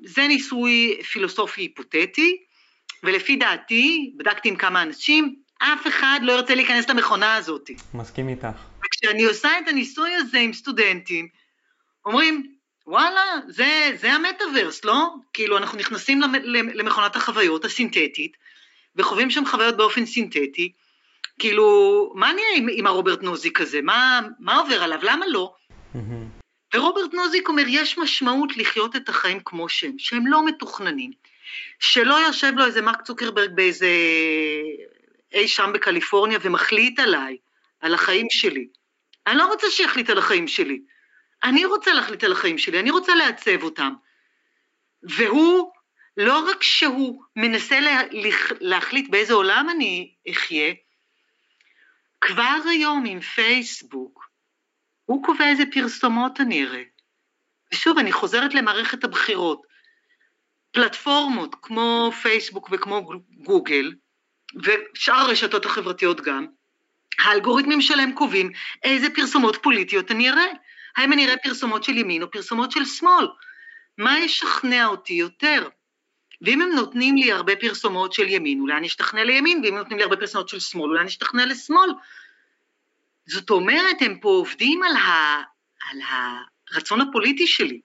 זה ניסוי פילוסופי היפותטי, ולפי דעתי, בדקתי עם כמה אנשים, אף אחד לא ירצה להיכנס למכונה הזאת. מסכים איתך. וכשאני עושה את הניסוי הזה עם סטודנטים, אומרים, וואלה, זה, זה המטאוורס, לא? כאילו, אנחנו נכנסים למכונת החוויות הסינתטית, וחווים שם חוויות באופן סינתטי, כאילו, מה נהיה עם, עם הרוברט נוזיק הזה? מה, מה עובר עליו? למה לא? ורוברט נוזיק אומר, יש משמעות לחיות את החיים כמו שהם, שהם לא מתוכננים. שלא יושב לו איזה מרק צוקרברג באיזה אי שם בקליפורניה ומחליט עליי, על החיים שלי. אני לא רוצה שיחליט על החיים שלי. אני רוצה להחליט על החיים שלי, אני רוצה לעצב אותם. והוא, לא רק שהוא מנסה לה, להחליט באיזה עולם אני אחיה, כבר היום עם פייסבוק, הוא קובע איזה פרסומות אני אראה. ושוב, אני חוזרת למערכת הבחירות. פלטפורמות כמו פייסבוק וכמו גוגל, ושאר הרשתות החברתיות גם, האלגוריתמים שלהם קובעים איזה פרסומות פוליטיות אני אראה. האם אני אראה פרסומות של ימין או פרסומות של שמאל? מה ישכנע אותי יותר? ואם הם נותנים לי הרבה פרסומות של ימין, אולי אני אשתכנע לימין, ואם הם נותנים לי הרבה פרסומות של שמאל, אולי אני אשתכנע לשמאל. זאת אומרת, הם פה עובדים על, ה, על הרצון הפוליטי שלי.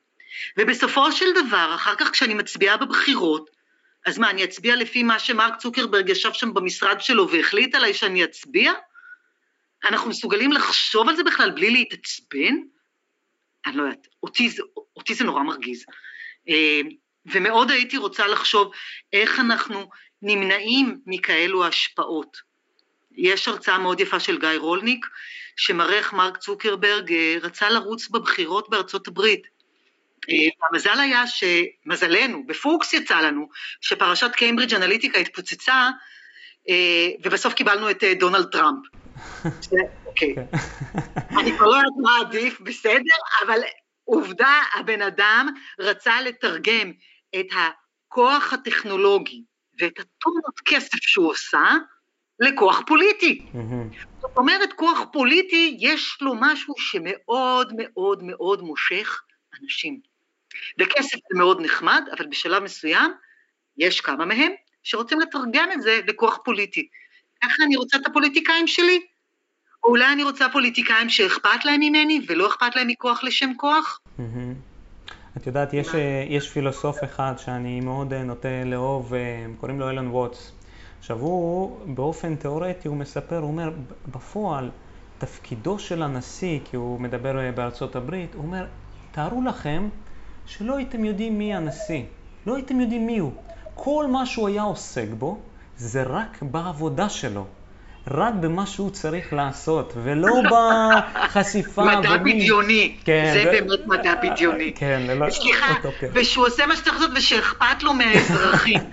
ובסופו של דבר, אחר כך כשאני מצביעה בבחירות, אז מה, אני אצביע לפי מה שמרק צוקרברג ישב שם במשרד שלו והחליט עליי שאני אצביע? אנחנו מסוגלים לחשוב על זה בכלל בלי להתעצבן? אני לא יודעת, אותי, אותי זה נורא מרגיז. אה, ומאוד הייתי רוצה לחשוב איך אנחנו נמנעים מכאלו השפעות. יש הרצאה מאוד יפה של גיא רולניק, שמראה איך מרק צוקרברג אה, רצה לרוץ בבחירות בארצות הברית. אה, המזל היה שמזלנו, בפוקס יצא לנו, שפרשת קיימברידג' אנליטיקה התפוצצה, ובסוף קיבלנו את דונלד טראמפ. אוקיי. אני כבר לא יודעת מה עדיף, בסדר, אבל עובדה, הבן אדם רצה לתרגם את הכוח הטכנולוגי ואת הטונות כסף שהוא עושה, לכוח פוליטי. זאת אומרת, כוח פוליטי יש לו משהו שמאוד מאוד מאוד מושך אנשים. וכסף זה מאוד נחמד, אבל בשלב מסוים יש כמה מהם שרוצים לתרגם את זה לכוח פוליטי. ככה אני רוצה את הפוליטיקאים שלי? או אולי אני רוצה פוליטיקאים שאכפת להם ממני ולא אכפת להם מכוח לשם כוח? את יודעת, יש, יש פילוסוף אחד שאני מאוד נוטה לאהוב, אה, קוראים לו אלן ווטס. עכשיו הוא באופן תיאורטי הוא מספר, הוא אומר בפועל תפקידו של הנשיא, כי הוא מדבר אה, בארצות הברית, הוא אומר תארו לכם שלא הייתם יודעים מי הנשיא, לא הייתם יודעים מי הוא. כל מה שהוא היה עוסק בו זה רק בעבודה שלו. רק במה שהוא צריך לעשות, ולא בחשיפה. מדע. בדיוני, כן, זה ו... באמת מדע בדיוני. כן, ללא... סליחה, ושהוא עושה מה שצריך לעשות ושאכפת לו מהאזרחים.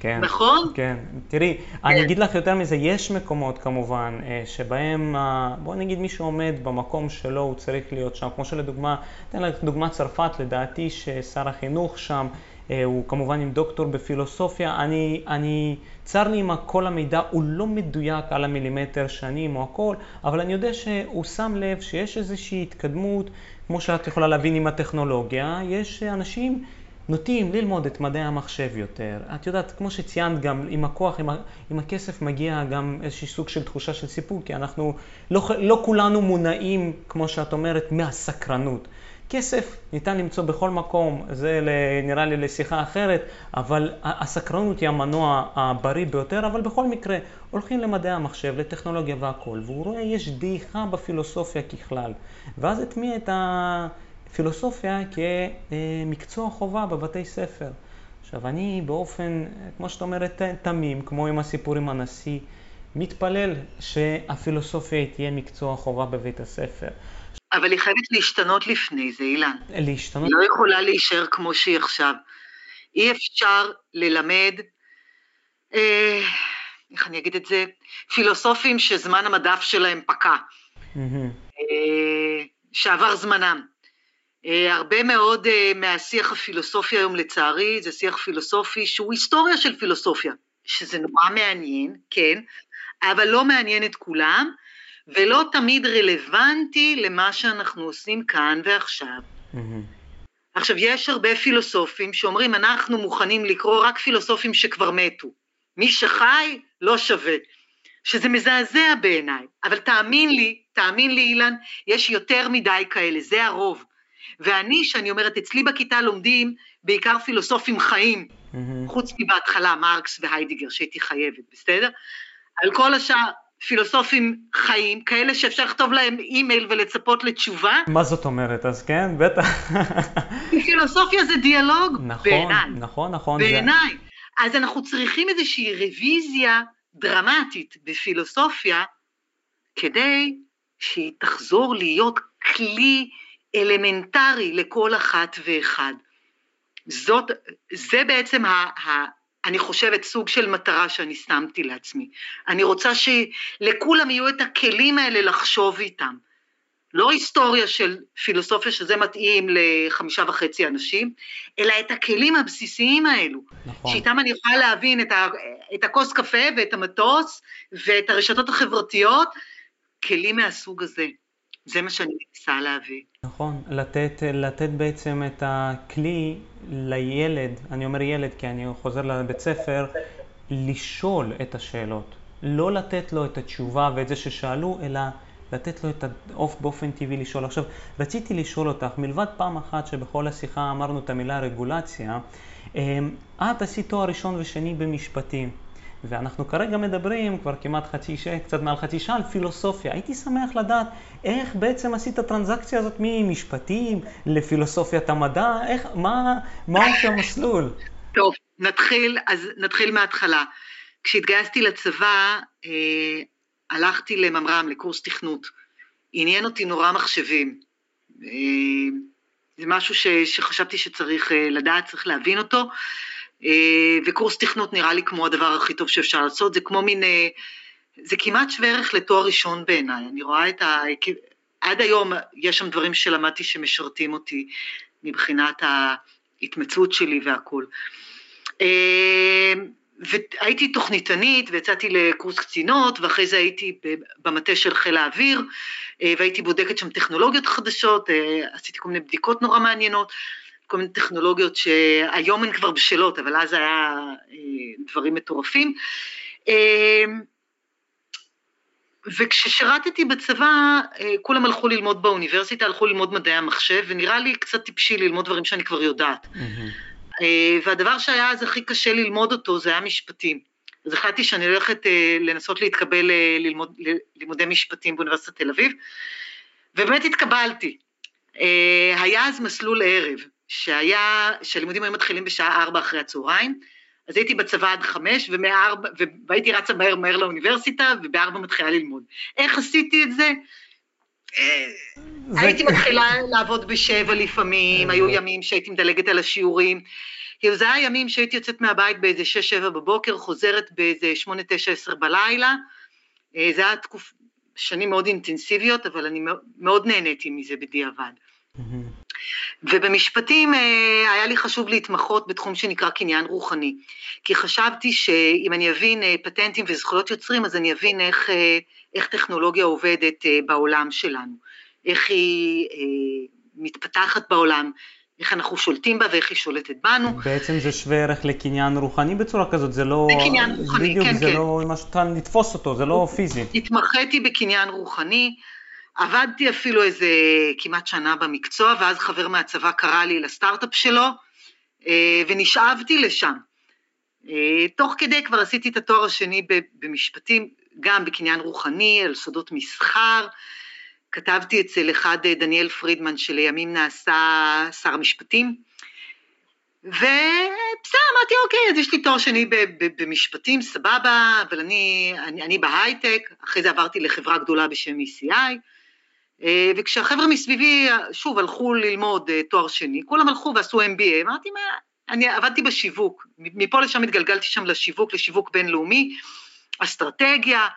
כן, נכון? כן. תראי, כן. אני אגיד לך יותר מזה, יש מקומות כמובן אה, שבהם, בוא נגיד מי שעומד במקום שלו, הוא צריך להיות שם, כמו שלדוגמה, אתן לך דוגמה צרפת, לדעתי ששר החינוך שם, אה, הוא כמובן עם דוקטור בפילוסופיה, אני, אני, צר לי אם כל המידע הוא לא מדויק על המילימטר שנים או הכל, אבל אני יודע שהוא שם לב שיש איזושהי התקדמות, כמו שאת יכולה להבין עם הטכנולוגיה, יש אנשים נוטים ללמוד את מדעי המחשב יותר. את יודעת, כמו שציינת גם, עם הכוח, עם, ה, עם הכסף מגיע גם איזשהו סוג של תחושה של סיפוק, כי אנחנו לא, לא כולנו מונעים, כמו שאת אומרת, מהסקרנות. כסף ניתן למצוא בכל מקום, זה נראה לי לשיחה אחרת, אבל הסקרנות היא המנוע הבריא ביותר, אבל בכל מקרה הולכים למדעי המחשב, לטכנולוגיה והכל, והוא רואה יש דעיכה בפילוסופיה ככלל, ואז הטמיע את הפילוסופיה כמקצוע חובה בבתי ספר. עכשיו אני באופן, כמו שאת אומרת, תמים, כמו עם הסיפור עם הנשיא, מתפלל שהפילוסופיה תהיה מקצוע חובה בבית הספר. אבל היא חייבת להשתנות לפני זה, אילן. להשתנות? היא לא יכולה להישאר כמו שהיא עכשיו. אי אפשר ללמד, אה, איך אני אגיד את זה, פילוסופים שזמן המדף שלהם פקע, אה, שעבר זמנם. אה, הרבה מאוד אה, מהשיח הפילוסופי היום לצערי זה שיח פילוסופי שהוא היסטוריה של פילוסופיה, שזה נורא מעניין, כן, אבל לא מעניין את כולם, ולא תמיד רלוונטי למה שאנחנו עושים כאן ועכשיו. Mm-hmm. עכשיו, יש הרבה פילוסופים שאומרים, אנחנו מוכנים לקרוא רק פילוסופים שכבר מתו. מי שחי לא שווה. שזה מזעזע בעיניי, אבל תאמין לי, תאמין לי אילן, יש יותר מדי כאלה, זה הרוב. ואני, שאני אומרת, אצלי בכיתה לומדים בעיקר פילוסופים חיים, mm-hmm. חוץ מבהתחלה מרקס והיידיגר שהייתי חייבת, בסדר? על כל השאר, פילוסופים חיים, כאלה שאפשר לכתוב להם אימייל ולצפות לתשובה. מה זאת אומרת? אז כן, בטח. פילוסופיה זה דיאלוג, נכון, בעיניי. נכון, נכון. בעיניי. זה... אז אנחנו צריכים איזושהי רוויזיה דרמטית בפילוסופיה, כדי שהיא תחזור להיות כלי אלמנטרי לכל אחת ואחד. זאת, זה בעצם ה, ה, אני חושבת, סוג של מטרה שאני שמתי לעצמי. אני רוצה שלכולם יהיו את הכלים האלה לחשוב איתם. לא היסטוריה של פילוסופיה שזה מתאים לחמישה וחצי אנשים, אלא את הכלים הבסיסיים האלו, נכון. שאיתם אני יכולה להבין את, ה, את הכוס קפה ואת המטוס ואת הרשתות החברתיות, כלים מהסוג הזה. זה מה שאני מנסה להביא. נכון, לתת, לתת בעצם את הכלי לילד, אני אומר ילד כי אני חוזר לבית ספר, לשאול את השאלות. לא לתת לו את התשובה ואת זה ששאלו, אלא לתת לו את העוף באופן טבעי לשאול. עכשיו, רציתי לשאול אותך, מלבד פעם אחת שבכל השיחה אמרנו את המילה רגולציה, אמ, את עשית תואר ראשון ושני במשפטים. ואנחנו כרגע מדברים כבר כמעט חצי שעה, קצת מעל חצי שעה על פילוסופיה. הייתי שמח לדעת איך בעצם עשית הטרנזקציה הזאת ממשפטים לפילוסופיית המדע, איך, מה, מה הוא המסלול? טוב, נתחיל, אז נתחיל מההתחלה. כשהתגייסתי לצבא, אה, הלכתי לממר"ם, לקורס תכנות. עניין אותי נורא מחשבים. אה, זה משהו ש, שחשבתי שצריך אה, לדעת, צריך להבין אותו. אה, וקורס תכנות נראה לי כמו הדבר הכי טוב שאפשר לעשות, זה כמו מין, אה, זה כמעט שווה ערך לתואר ראשון בעיניי, אני רואה את ה... עד היום יש שם דברים שלמדתי שמשרתים אותי מבחינת ההתמצאות שלי והכול. אה, והייתי תוכניתנית ויצאתי לקורס קצינות ואחרי זה הייתי במטה של חיל האוויר והייתי בודקת שם טכנולוגיות חדשות, עשיתי כל מיני בדיקות נורא מעניינות כל מיני טכנולוגיות שהיום הן כבר בשלות, אבל אז היה אה, דברים מטורפים. אה, וכששירתתי בצבא, אה, כולם הלכו ללמוד באוניברסיטה, הלכו ללמוד מדעי המחשב, ונראה לי קצת טיפשי ללמוד דברים שאני כבר יודעת. Mm-hmm. והדבר שהיה אז הכי קשה ללמוד אותו זה היה משפטים. אז החלטתי שאני הולכת לנסות להתקבל ללמוד לימודי משפטים באוניברסיטת תל אביב, ובאמת התקבלתי. היה אז מסלול ערב, שהיה, שהלימודים היו מתחילים בשעה ארבע אחרי הצהריים, אז הייתי בצבא עד חמש, ומארבע, והייתי רצה מהר מהר לאוניברסיטה, ובארבע מתחילה ללמוד. איך עשיתי את זה? הייתי מתחילה לעבוד בשבע לפעמים, היו ימים שהייתי מדלגת על השיעורים. כאילו זה היה ימים שהייתי יוצאת מהבית באיזה שש, שבע בבוקר, חוזרת באיזה שמונה, תשע, עשר בלילה. אה, זה היה תקופ... שנים מאוד אינטנסיביות, אבל אני מאוד נהניתי מזה בדיעבד. ובמשפטים אה, היה לי חשוב להתמחות בתחום שנקרא קניין רוחני, כי חשבתי שאם אני אבין אה, פטנטים וזכויות יוצרים, אז אני אבין איך, אה, איך טכנולוגיה עובדת בעולם שלנו, איך היא מתפתחת בעולם, איך אנחנו שולטים בה ואיך היא שולטת בנו. בעצם זה שווה ערך לקניין רוחני בצורה כזאת, זה לא... זה קניין רוחני, בדיוק, כן, זה כן. לא מה שאתה לתפוס אותו, זה לא פיזי. התמחיתי בקניין רוחני, עבדתי אפילו איזה כמעט שנה במקצוע, ואז חבר מהצבא קרא לי לסטארט-אפ שלו, אה, ונשאבתי לשם. אה, תוך כדי כבר עשיתי את התואר השני במשפטים, גם בקניין רוחני, על סודות מסחר. כתבתי אצל אחד אה, דניאל פרידמן, שלימים נעשה שר המשפטים. ובסדר, אמרתי, אוקיי, אז יש לי תואר שני במשפטים, סבבה, אבל אני, אני, אני בהייטק, אחרי זה עברתי לחברה גדולה בשם ECI, וכשהחבר'ה מסביבי, שוב, הלכו ללמוד תואר שני, כולם הלכו ועשו MBA, אמרתי, מה, אני עבדתי בשיווק, מפה לשם התגלגלתי שם לשיווק, לשיווק בינלאומי, אסטרטגיה,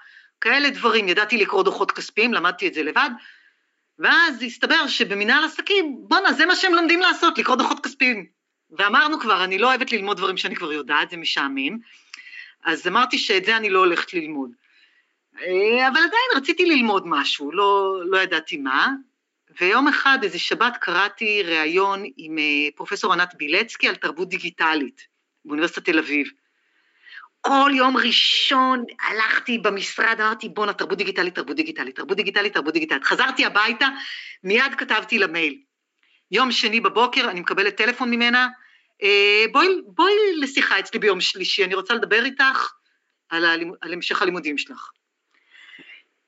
כאלה דברים, ידעתי לקרוא דוחות כספיים, למדתי את זה לבד, ואז הסתבר שבמנהל עסקים, בואנה, זה מה שהם לומדים לעשות, לקרוא דוחות כספיים. ואמרנו כבר, אני לא אוהבת ללמוד דברים שאני כבר יודעת, זה משעמם, אז אמרתי שאת זה אני לא הולכת ללמוד. אה, אבל עדיין רציתי ללמוד משהו, לא, לא ידעתי מה, ויום אחד, איזה שבת, קראתי ראיון עם אה, פרופסור ענת בילצקי על תרבות דיגיטלית באוניברסיטת תל אביב. כל יום ראשון הלכתי במשרד, אמרתי בואנה תרבות דיגיטלית, תרבות דיגיטלית, תרבות דיגיטלית, תרבות דיגיטלית. חזרתי הביתה, מיד כתבתי למייל. יום שני בבוקר אני מקבלת טלפון ממנה, אה, בואי, בואי לשיחה אצלי ביום שלישי, אני רוצה לדבר איתך על, הלימ... על המשך הלימודים שלך.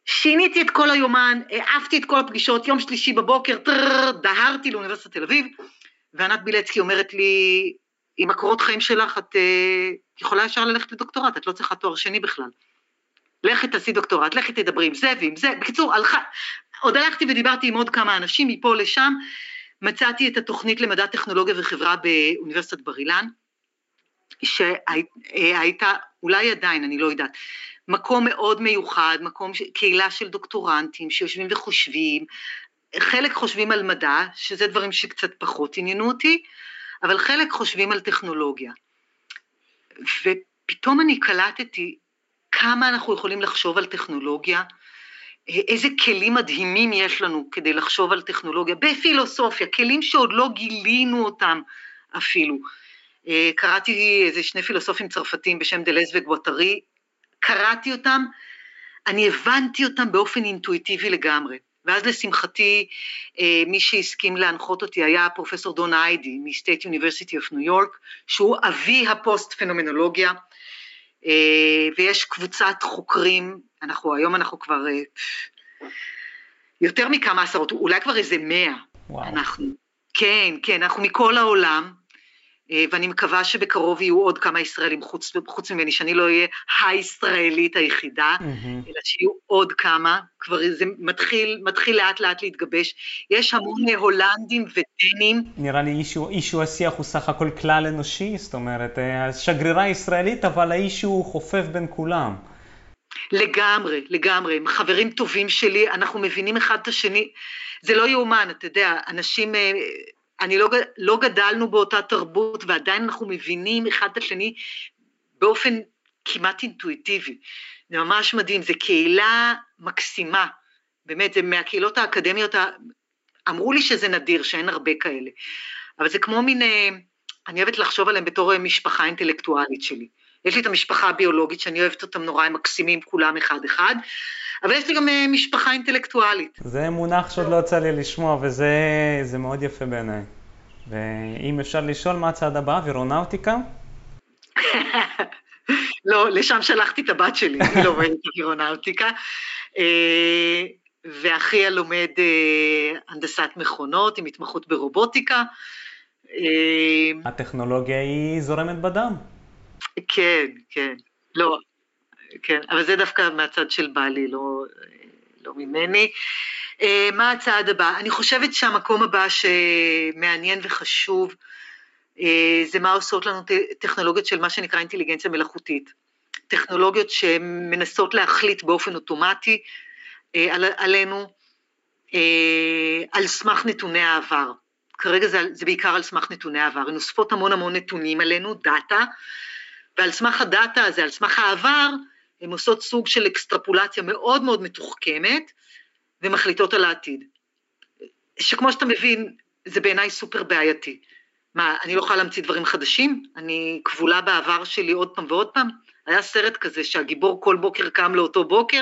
שיניתי את כל היומן, העפתי את כל הפגישות, יום שלישי בבוקר, טררר, דהרתי לאוניברסיטת תל אביב, וענת בילצקי אומרת לי, עם הקורות חיים שלך את uh, יכולה ישר ללכת לדוקטורט, את לא צריכה תואר שני בכלל. לכי תעשי דוקטורט, לכי תדברי עם זה ועם זה. בקיצור, הלכה, עוד הלכתי ודיברתי עם עוד כמה אנשים מפה לשם, מצאתי את התוכנית למדע טכנולוגיה וחברה באוניברסיטת בר אילן, שהייתה, אולי עדיין, אני לא יודעת, מקום מאוד מיוחד, מקום, קהילה של דוקטורנטים שיושבים וחושבים, חלק חושבים על מדע, שזה דברים שקצת פחות עניינו אותי, אבל חלק חושבים על טכנולוגיה. ופתאום אני קלטתי כמה אנחנו יכולים לחשוב על טכנולוגיה, איזה כלים מדהימים יש לנו כדי לחשוב על טכנולוגיה, בפילוסופיה, כלים שעוד לא גילינו אותם אפילו. אה, קראתי איזה שני פילוסופים צרפתים בשם דלז וגואטרי, קראתי אותם, אני הבנתי אותם באופן אינטואיטיבי לגמרי. ואז לשמחתי, אה, מי שהסכים להנחות אותי היה פרופסור דון איידי מ State University of New York, שהוא אבי הפוסט פנומנולוגיה, אה, ויש קבוצת חוקרים, אנחנו היום אנחנו כבר יותר מכמה עשרות, אולי כבר איזה מאה, וואו. אנחנו, כן, כן, אנחנו מכל העולם, ואני מקווה שבקרוב יהיו עוד כמה ישראלים חוץ, חוץ ממני, שאני לא אהיה הישראלית היחידה, mm-hmm. אלא שיהיו עוד כמה, כבר זה מתחיל, מתחיל לאט לאט להתגבש. יש המון הולנדים ודנים. נראה לי אישו, אישו השיח הוא סך הכל כלל אנושי, זאת אומרת, אה, שגרירה ישראלית, אבל האישו הוא חופף בין כולם. לגמרי, לגמרי, הם חברים טובים שלי, אנחנו מבינים אחד את השני, זה לא יאומן, אתה יודע, אנשים אה, אני לא, לא גדלנו באותה תרבות ועדיין אנחנו מבינים אחד את השני באופן כמעט אינטואיטיבי. זה ממש מדהים, זו קהילה מקסימה, באמת, זה מהקהילות האקדמיות, אמרו לי שזה נדיר, שאין הרבה כאלה, אבל זה כמו מין, אה, אני אוהבת לחשוב עליהם בתור משפחה אינטלקטואלית שלי. יש לי את המשפחה הביולוגית שאני אוהבת אותם נורא, הם מקסימים כולם אחד-אחד, אבל יש לי גם אה, משפחה אינטלקטואלית. זה מונח שעוד לא יצא לי לשמוע, וזה מאוד יפה בעיניי. ואם אפשר לשאול מה הצעד הבא, וירונאוטיקה? לא, לשם שלחתי את הבת שלי, היא לומדת וירונאוטיקה. אה, ואחיה לומד אה, הנדסת מכונות עם התמחות ברובוטיקה. הטכנולוגיה היא זורמת בדם. כן, כן. לא, כן, אבל זה דווקא מהצד של בעלי, לא, לא ממני. אה, מה הצעד הבא? אני חושבת שהמקום הבא שמעניין וחשוב אה, זה מה עושות לנו טכנולוגיות של מה שנקרא אינטליגנציה מלאכותית. טכנולוגיות שמנסות להחליט באופן אוטומטי אה, על, עלינו, על סמך נתוני העבר. כרגע זה, זה בעיקר על סמך נתוני העבר, הן אוספות המון המון נתונים עלינו, דאטה, ועל סמך הדאטה הזה, על סמך העבר, הן עושות סוג של אקסטרפולציה מאוד מאוד מתוחכמת ומחליטות על העתיד. שכמו שאתה מבין, זה בעיניי סופר בעייתי. מה, אני לא יכולה להמציא דברים חדשים? אני כבולה בעבר שלי עוד פעם ועוד פעם? היה סרט כזה שהגיבור כל בוקר קם לאותו בוקר,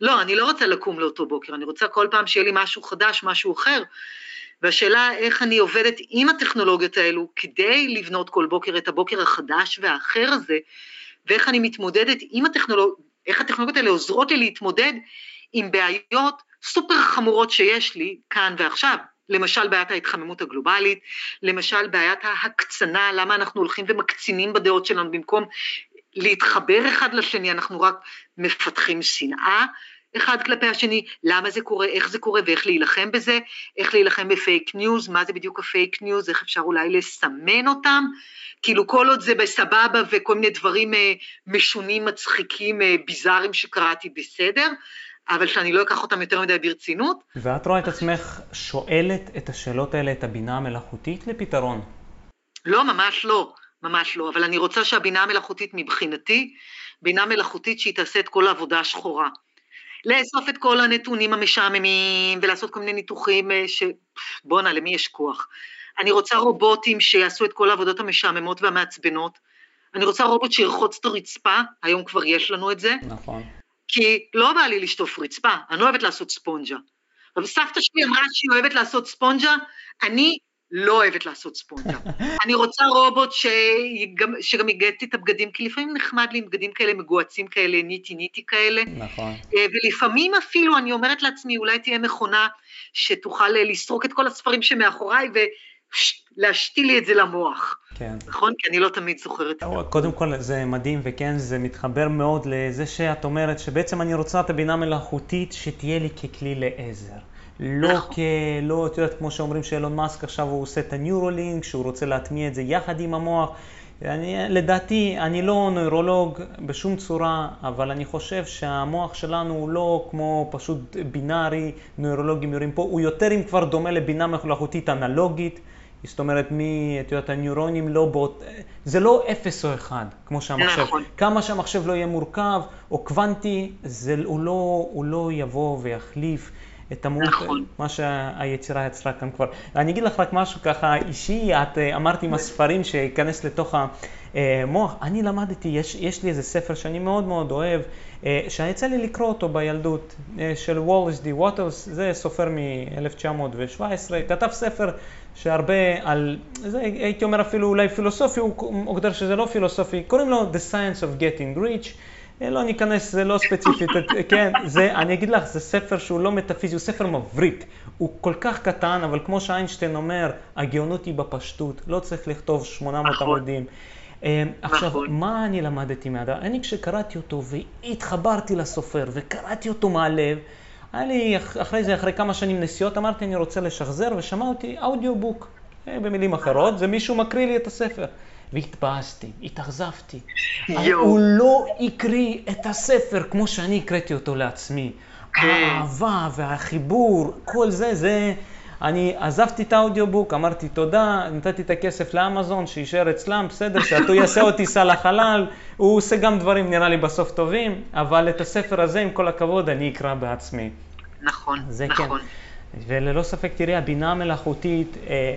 לא, אני לא רוצה לקום לאותו בוקר, אני רוצה כל פעם שיהיה לי משהו חדש, משהו אחר. והשאלה איך אני עובדת עם הטכנולוגיות האלו כדי לבנות כל בוקר את הבוקר החדש והאחר הזה, ואיך אני מתמודדת עם הטכנולוגיות, איך הטכנולוגיות האלה עוזרות לי להתמודד עם בעיות סופר חמורות שיש לי כאן ועכשיו. למשל בעיית ההתחממות הגלובלית, למשל בעיית ההקצנה, למה אנחנו הולכים ומקצינים בדעות שלנו במקום להתחבר אחד לשני, אנחנו רק מפתחים שנאה אחד כלפי השני, למה זה קורה, איך זה קורה ואיך להילחם בזה, איך להילחם בפייק ניוז, מה זה בדיוק הפייק ניוז, איך אפשר אולי לסמן אותם, כאילו כל עוד זה בסבבה וכל מיני דברים אה, משונים, מצחיקים, אה, ביזאריים שקראתי בסדר, אבל שאני לא אקח אותם יותר מדי ברצינות. ואת רואה את עצמך שואלת את השאלות האלה, את הבינה המלאכותית לפתרון? לא, ממש לא, ממש לא, אבל אני רוצה שהבינה המלאכותית מבחינתי, בינה מלאכותית שהיא תעשה את כל העבודה השחורה. לאסוף את כל הנתונים המשעממים ולעשות כל מיני ניתוחים אה, ש... בואנה, למי יש כוח? אני רוצה רובוטים שיעשו את כל העבודות המשעממות והמעצבנות. אני רוצה רובוט שירחוץ את הרצפה, היום כבר יש לנו את זה. נכון. כי לא בא לי לשטוף רצפה, אני לא אוהבת לעשות ספונג'ה. אבל סבתא שלי אמרה שהיא אוהבת לעשות ספונג'ה, אני לא אוהבת לעשות ספונג'ה. אני רוצה רובוט שגם, שגם יגט את הבגדים, כי לפעמים נחמד לי עם בגדים כאלה מגועצים כאלה, ניטי ניטי כאלה. נכון. אה, ולפעמים אפילו אני אומרת לעצמי, אולי תהיה מכונה שתוכל אה, לסרוק את כל הספרים שמאחוריי ולהשתיל לי את זה למוח. כן. נכון? כי אני לא תמיד זוכרת. קודם כל זה מדהים וכן, זה מתחבר מאוד לזה שאת אומרת שבעצם אני רוצה את הבינה מלאכותית שתהיה לי ככלי לעזר. לא נכון. כ... לא, את יודעת, כמו שאומרים שאילון מאסק עכשיו הוא עושה את הניורולינק, שהוא רוצה להטמיע את זה יחד עם המוח. אני, לדעתי, אני לא נוירולוג בשום צורה, אבל אני חושב שהמוח שלנו הוא לא כמו פשוט בינארי, נוירולוגים יורים פה, הוא יותר אם כבר דומה לבינה מלאכותית אנלוגית. זאת אומרת, מי, את יודעת, הניורונים לא באות, זה לא אפס או אחד, כמו שהמחשב. נכון. כמה שהמחשב לא יהיה מורכב או קוונטי, זה, הוא, לא, הוא לא יבוא ויחליף את המהות, נכון. מה שהיצירה יצרה כאן כבר. אני אגיד לך רק משהו ככה אישי, את אה, אמרת עם הספרים שייכנס לתוך המוח. אני למדתי, יש, יש לי איזה ספר שאני מאוד מאוד אוהב, אה, שיצא לי לקרוא אותו בילדות, אה, של וולס די ווטרס, זה סופר מ-1917, כתב ספר שהרבה על, זה הייתי אומר אפילו אולי פילוסופי, הוא מוגדר שזה לא פילוסופי, קוראים לו The Science of Getting Rich. לא ניכנס, זה לא ספציפית, כן, זה, אני אגיד לך, זה ספר שהוא לא מטאפיזי, הוא ספר מבריק. הוא כל כך קטן, אבל כמו שאיינשטיין אומר, הגאונות היא בפשטות, לא צריך לכתוב 800 נכון. עמודים. אה, עכשיו, נכון. מה אני למדתי מהדבר? אני כשקראתי אותו והתחברתי לסופר וקראתי אותו מהלב, היה לי אח- אחרי זה, אחרי כמה שנים נסיעות, אמרתי אני רוצה לשחזר ושמעתי אודיובוק. אה, במילים אחרות, זה מישהו מקריא לי את הספר. והתבאסתי, התאכזבתי. הוא לא הקריא את הספר כמו שאני הקראתי אותו לעצמי. כן. האהבה והחיבור, כל זה, זה... אני עזבתי את האודיובוק, אמרתי תודה, נתתי את הכסף לאמזון, שיישאר אצלם, בסדר, שאתו יעשה אותי טיסה לחלל, הוא עושה גם דברים נראה לי בסוף טובים, אבל את הספר הזה, עם כל הכבוד, אני אקרא בעצמי. נכון, זה כן. נכון. וללא ספק, תראי, הבינה המלאכותית, אה,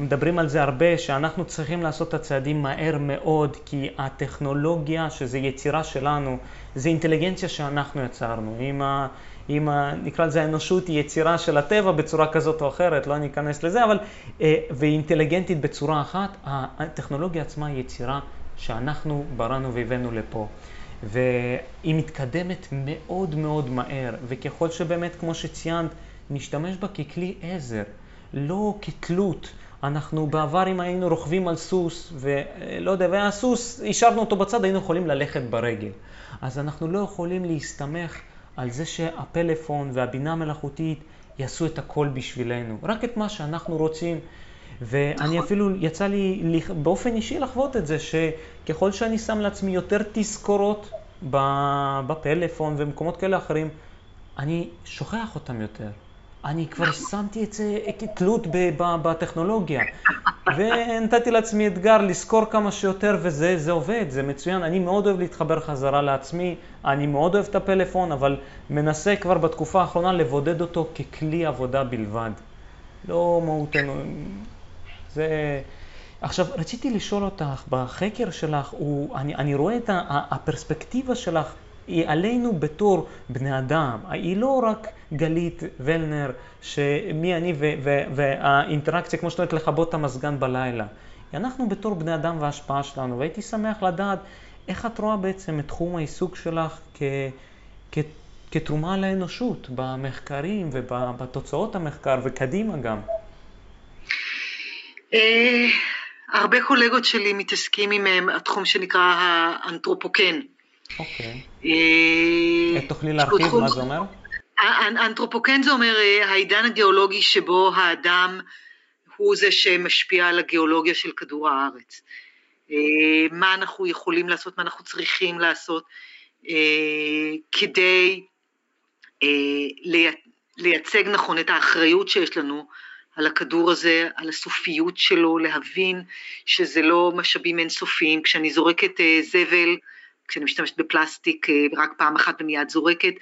מדברים על זה הרבה, שאנחנו צריכים לעשות את הצעדים מהר מאוד, כי הטכנולוגיה, שזה יצירה שלנו, זה אינטליגנציה שאנחנו יצרנו. אם, ה, אם ה, נקרא לזה האנושות היא יצירה של הטבע בצורה כזאת או אחרת, לא ניכנס לזה, אבל, אה, והיא אינטליגנטית בצורה אחת, הטכנולוגיה עצמה היא יצירה שאנחנו בראנו והבאנו לפה. והיא מתקדמת מאוד מאוד מהר, וככל שבאמת, כמו שציינת, נשתמש בה ככלי עזר, לא כתלות. אנחנו בעבר אם היינו רוכבים על סוס, ולא יודע, והסוס, השארנו אותו בצד, היינו יכולים ללכת ברגל. אז אנחנו לא יכולים להסתמך על זה שהפלאפון והבינה המלאכותית יעשו את הכל בשבילנו, רק את מה שאנחנו רוצים. ואני נכון. אפילו, יצא לי באופן אישי לחוות את זה, שככל שאני שם לעצמי יותר תזכורות בפלאפון ובמקומות כאלה אחרים, אני שוכח אותם יותר. אני כבר שמתי את זה כתלות בטכנולוגיה. ונתתי לעצמי אתגר לזכור כמה שיותר, וזה זה עובד, זה מצוין. אני מאוד אוהב להתחבר חזרה לעצמי, אני מאוד אוהב את הפלאפון, אבל מנסה כבר בתקופה האחרונה לבודד אותו ככלי עבודה בלבד. לא מהותנו. זה... עכשיו, רציתי לשאול אותך, בחקר שלך, הוא, אני, אני רואה את הפרספקטיבה שלך היא עלינו בתור בני אדם, היא לא רק גלית ולנר, שמי אני והאינטראקציה, כמו שאת אומרת, לכבות את המזגן בלילה. אנחנו בתור בני אדם וההשפעה שלנו, והייתי שמח לדעת איך את רואה בעצם את תחום העיסוק שלך כ, כ, כתרומה לאנושות במחקרים ובתוצאות המחקר וקדימה גם. אה, הרבה קולגות שלי מתעסקים עם אה, התחום שנקרא האנתרופוקן. אוקיי. אה, תוכלי להרחיב מה זה אומר? האנתרופוקן זה אומר העידן הגיאולוגי שבו האדם הוא זה שמשפיע על הגיאולוגיה של כדור הארץ. מה אנחנו יכולים לעשות, מה אנחנו צריכים לעשות כדי לייצג נכון את האחריות שיש לנו על הכדור הזה, על הסופיות שלו, להבין שזה לא משאבים אינסופיים. כשאני זורקת אה, זבל, כשאני משתמשת בפלסטיק אה, רק פעם אחת ומיד זורקת,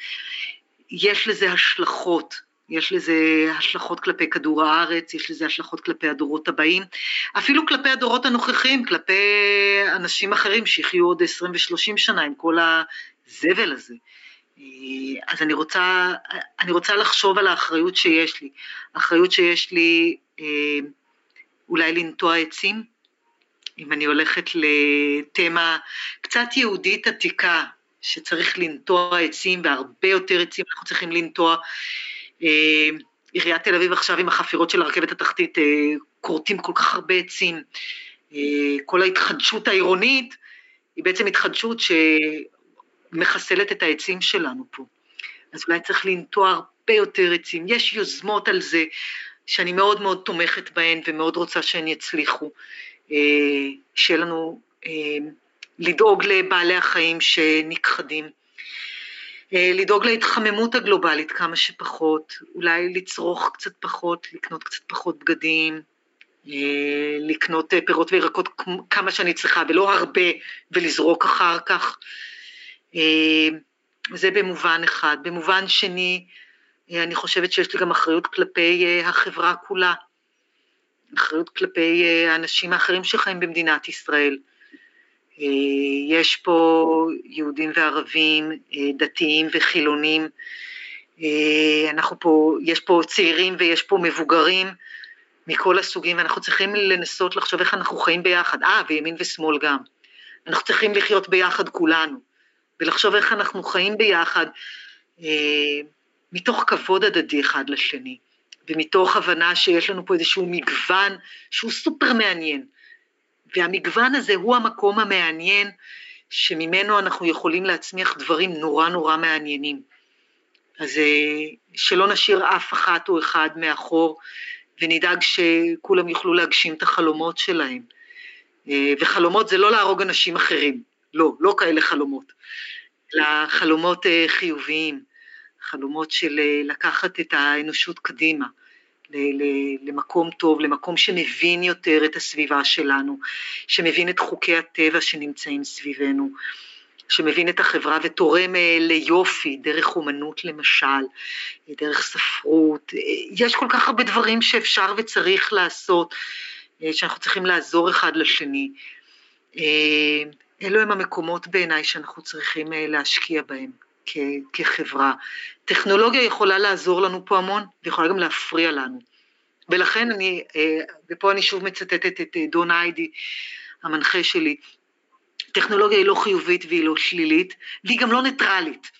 יש לזה השלכות, יש לזה השלכות כלפי כדור הארץ, יש לזה השלכות כלפי הדורות הבאים, אפילו כלפי הדורות הנוכחים, כלפי אנשים אחרים שיחיו עוד 20 ו-30 שנה עם כל הזבל הזה. אה, אז אני רוצה, אני רוצה לחשוב על האחריות שיש לי. האחריות שיש לי אה, אולי לנטוע עצים, אם אני הולכת לתמה קצת יהודית עתיקה, שצריך לנטוע עצים והרבה יותר עצים אנחנו צריכים לנטוע. אה, עיריית תל אביב עכשיו עם החפירות של הרכבת התחתית כורתים כל כך הרבה עצים. כל ההתחדשות העירונית היא בעצם התחדשות ש... מחסלת את העצים שלנו פה. אז אולי צריך לנטוע הרבה יותר עצים. יש יוזמות על זה שאני מאוד מאוד תומכת בהן ומאוד רוצה שהן יצליחו. אה, שיהיה לנו אה, לדאוג לבעלי החיים שנכחדים. אה, לדאוג להתחממות הגלובלית כמה שפחות, אולי לצרוך קצת פחות, לקנות קצת פחות בגדים, לקנות פירות וירקות כמה שאני צריכה ולא הרבה ולזרוק אחר כך. זה במובן אחד. במובן שני, אני חושבת שיש לי גם אחריות כלפי החברה כולה, אחריות כלפי האנשים האחרים שחיים במדינת ישראל. יש פה יהודים וערבים, דתיים וחילונים, אנחנו פה, יש פה צעירים ויש פה מבוגרים מכל הסוגים, ואנחנו צריכים לנסות לחשוב איך אנחנו חיים ביחד, אה, וימין ושמאל גם. אנחנו צריכים לחיות ביחד כולנו. ולחשוב איך אנחנו חיים ביחד אה, מתוך כבוד הדדי אחד לשני, ומתוך הבנה שיש לנו פה איזשהו מגוון שהוא סופר מעניין, והמגוון הזה הוא המקום המעניין שממנו אנחנו יכולים להצמיח דברים נורא נורא מעניינים. אז אה, שלא נשאיר אף אחת או אחד מאחור, ונדאג שכולם יוכלו להגשים את החלומות שלהם. אה, וחלומות זה לא להרוג אנשים אחרים, לא, לא כאלה חלומות. אלא חלומות אה, חיוביים, חלומות של אה, לקחת את האנושות קדימה, למקום טוב, למקום שמבין יותר את הסביבה שלנו, שמבין את חוקי הטבע שנמצאים סביבנו, שמבין את החברה ותורם אה, ליופי, דרך אומנות למשל, דרך ספרות, יש כל כך הרבה דברים שאפשר וצריך לעשות, שאנחנו צריכים לעזור אחד לשני. אלו הם המקומות בעיניי שאנחנו צריכים אה, להשקיע בהם כחברה. טכנולוגיה יכולה לעזור לנו פה המון ויכולה גם להפריע לנו. ולכן אני, אה, ופה אני שוב מצטטת את אה, דון היידי, המנחה שלי, טכנולוגיה היא לא חיובית והיא לא שלילית, והיא גם לא ניטרלית.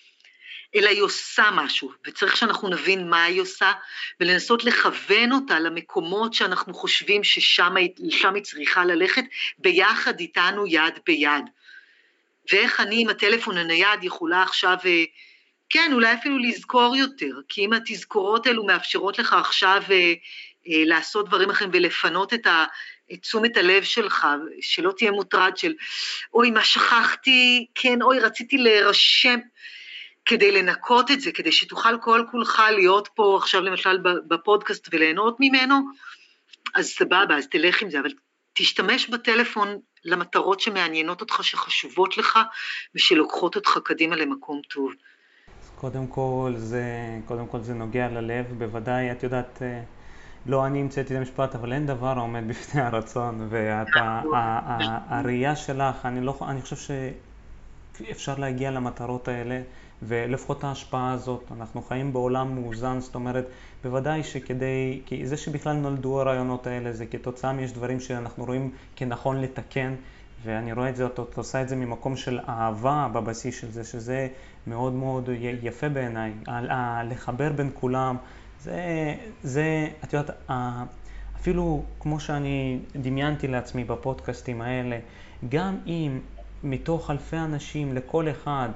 אלא היא עושה משהו, וצריך שאנחנו נבין מה היא עושה, ולנסות לכוון אותה למקומות שאנחנו חושבים ששם היא צריכה ללכת, ביחד איתנו יד ביד. ואיך אני עם הטלפון הנייד יכולה עכשיו, אה, כן, אולי אפילו לזכור יותר, כי אם התזכורות האלו מאפשרות לך עכשיו אה, אה, לעשות דברים אחרים ולפנות את תשומת הלב שלך, שלא תהיה מוטרד של אוי, מה שכחתי, כן, אוי, רציתי להירשם. כדי לנקות את זה, כדי שתוכל כל כולך להיות פה עכשיו למשל בפודקאסט וליהנות ממנו, אז סבבה, אז תלך עם זה, אבל תשתמש בטלפון למטרות שמעניינות אותך, שחשובות לך ושלוקחות אותך קדימה למקום טוב. קודם כל זה, קודם כל זה נוגע ללב, בוודאי, את יודעת, אה, לא אני המצאתי את המשפט, אבל אין דבר העומד בפני הרצון, והראייה שלך, אני, לא, אני חושב ש... אפשר להגיע למטרות האלה, ולפחות ההשפעה הזאת, אנחנו חיים בעולם מאוזן, זאת אומרת, בוודאי שכדי, כי זה שבכלל נולדו הרעיונות האלה, זה כתוצאה מיש דברים שאנחנו רואים כנכון לתקן, ואני רואה את זה, את עושה את זה ממקום של אהבה בבסיס של זה, שזה מאוד מאוד יפה בעיניי, לחבר בין כולם, זה, זה, את יודעת, אפילו כמו שאני דמיינתי לעצמי בפודקאסטים האלה, גם אם מתוך אלפי אנשים לכל אחד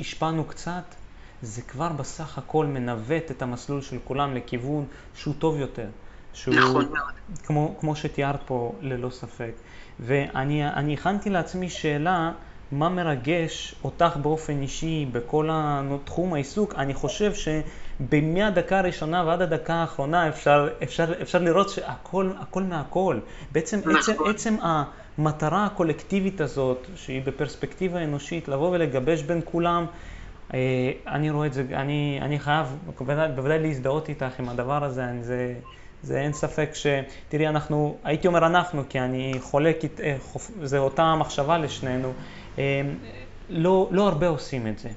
השפענו קצת, זה כבר בסך הכל מנווט את המסלול של כולם לכיוון שהוא טוב יותר. שהוא, נכון מאוד. כמו, כמו שתיארת פה, ללא ספק. ואני הכנתי לעצמי שאלה, מה מרגש אותך באופן אישי בכל תחום העיסוק? אני חושב שמהדקה הראשונה ועד הדקה האחרונה אפשר, אפשר, אפשר לראות שהכל הכל מהכל. בעצם נכון. עצם, עצם המטרה הקולקטיבית הזאת, שהיא בפרספקטיבה אנושית, לבוא ולגבש בין כולם, אה, אני רואה את זה, אני, אני חייב בוודאי, בוודאי להזדהות איתך עם הדבר הזה, אני, זה, זה אין ספק ש... תראי, אנחנו, הייתי אומר אנחנו, כי אני חולק, אה, זה אותה מחשבה לשנינו, אה, לא, לא הרבה עושים את זה,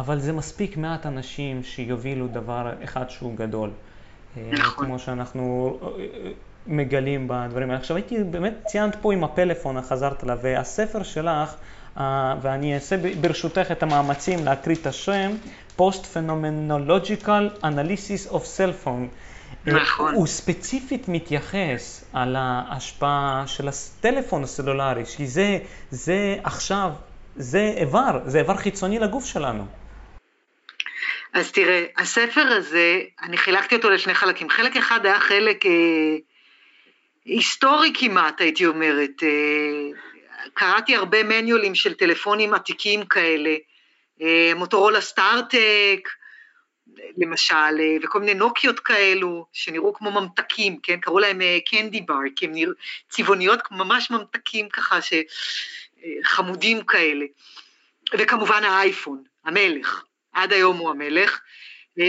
אבל זה מספיק מעט אנשים שיובילו דבר אחד שהוא גדול. נכון. כמו שאנחנו מגלים בדברים האלה. עכשיו הייתי, באמת ציינת פה עם הפלאפון, חזרת אליו, והספר שלך, uh, ואני אעשה ברשותך את המאמצים להקריא את השם, Post-Phenomenological Analysis of Cell Phone. אה, נכון. הוא ספציפית מתייחס על ההשפעה של הטלפון הסלולרי, כי זה, זה עכשיו, זה איבר, זה איבר חיצוני לגוף שלנו. אז תראה, הספר הזה, אני חילקתי אותו לשני חלקים. חלק אחד היה חלק אה, היסטורי כמעט, הייתי אומרת. אה, קראתי הרבה מניולים של טלפונים עתיקים כאלה, אה, מוטורולה סטארטק, למשל, אה, וכל מיני נוקיות כאלו, שנראו כמו ממתקים, כן? קראו להם קנדי בר, כי הם נראו צבעוניות, ממש ממתקים ככה, חמודים כאלה. וכמובן האייפון, המלך, עד היום הוא המלך.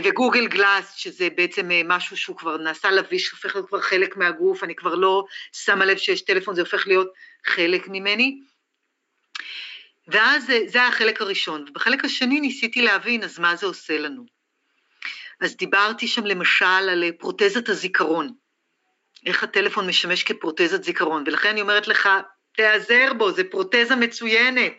וגוגל גלאס, שזה בעצם אה, משהו שהוא כבר נעשה לביש, הופך להיות כבר חלק מהגוף, אני כבר לא שמה לב שיש טלפון, זה הופך להיות חלק ממני. ואז אה, זה היה החלק הראשון, ובחלק השני ניסיתי להבין, אז מה זה עושה לנו? אז דיברתי שם למשל על אה, פרוטזת הזיכרון, איך הטלפון משמש כפרוטזת זיכרון, ולכן אני אומרת לך, תיעזר בו, זה פרוטזה מצוינת.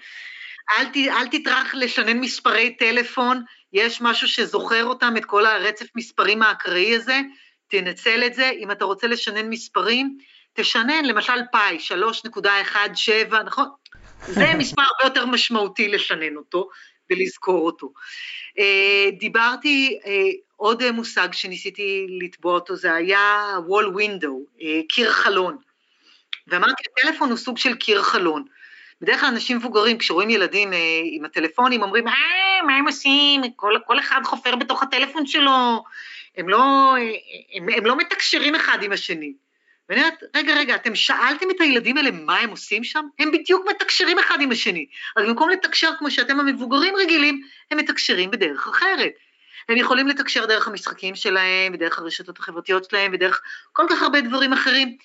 אל, ת, אל תטרח לשנן מספרי טלפון, יש משהו שזוכר אותם, את כל הרצף מספרים האקראי הזה, תנצל את זה. אם אתה רוצה לשנן מספרים, תשנן למשל פאי, 3.17, נכון? זה מספר הרבה יותר משמעותי לשנן אותו ולזכור אותו. אה, דיברתי, אה, עוד מושג שניסיתי לתבוע אותו, זה היה wall window, אה, קיר חלון. ואמרתי, הטלפון הוא סוג של קיר חלון. בדרך כלל אנשים מבוגרים, כשרואים ילדים אה, עם הטלפונים, אומרים, אה, מה הם עושים? כל, כל אחד חופר בתוך הטלפון שלו, הם לא, אה, הם, הם לא מתקשרים אחד עם השני. ואני אומרת, רגע, רגע, אתם שאלתם את הילדים האלה מה הם עושים שם? הם בדיוק מתקשרים אחד עם השני. רק במקום לתקשר כמו שאתם המבוגרים רגילים, הם מתקשרים בדרך אחרת. הם יכולים לתקשר דרך המשחקים שלהם, ודרך הרשתות החברתיות שלהם, ודרך כל כך הרבה דברים אחרים.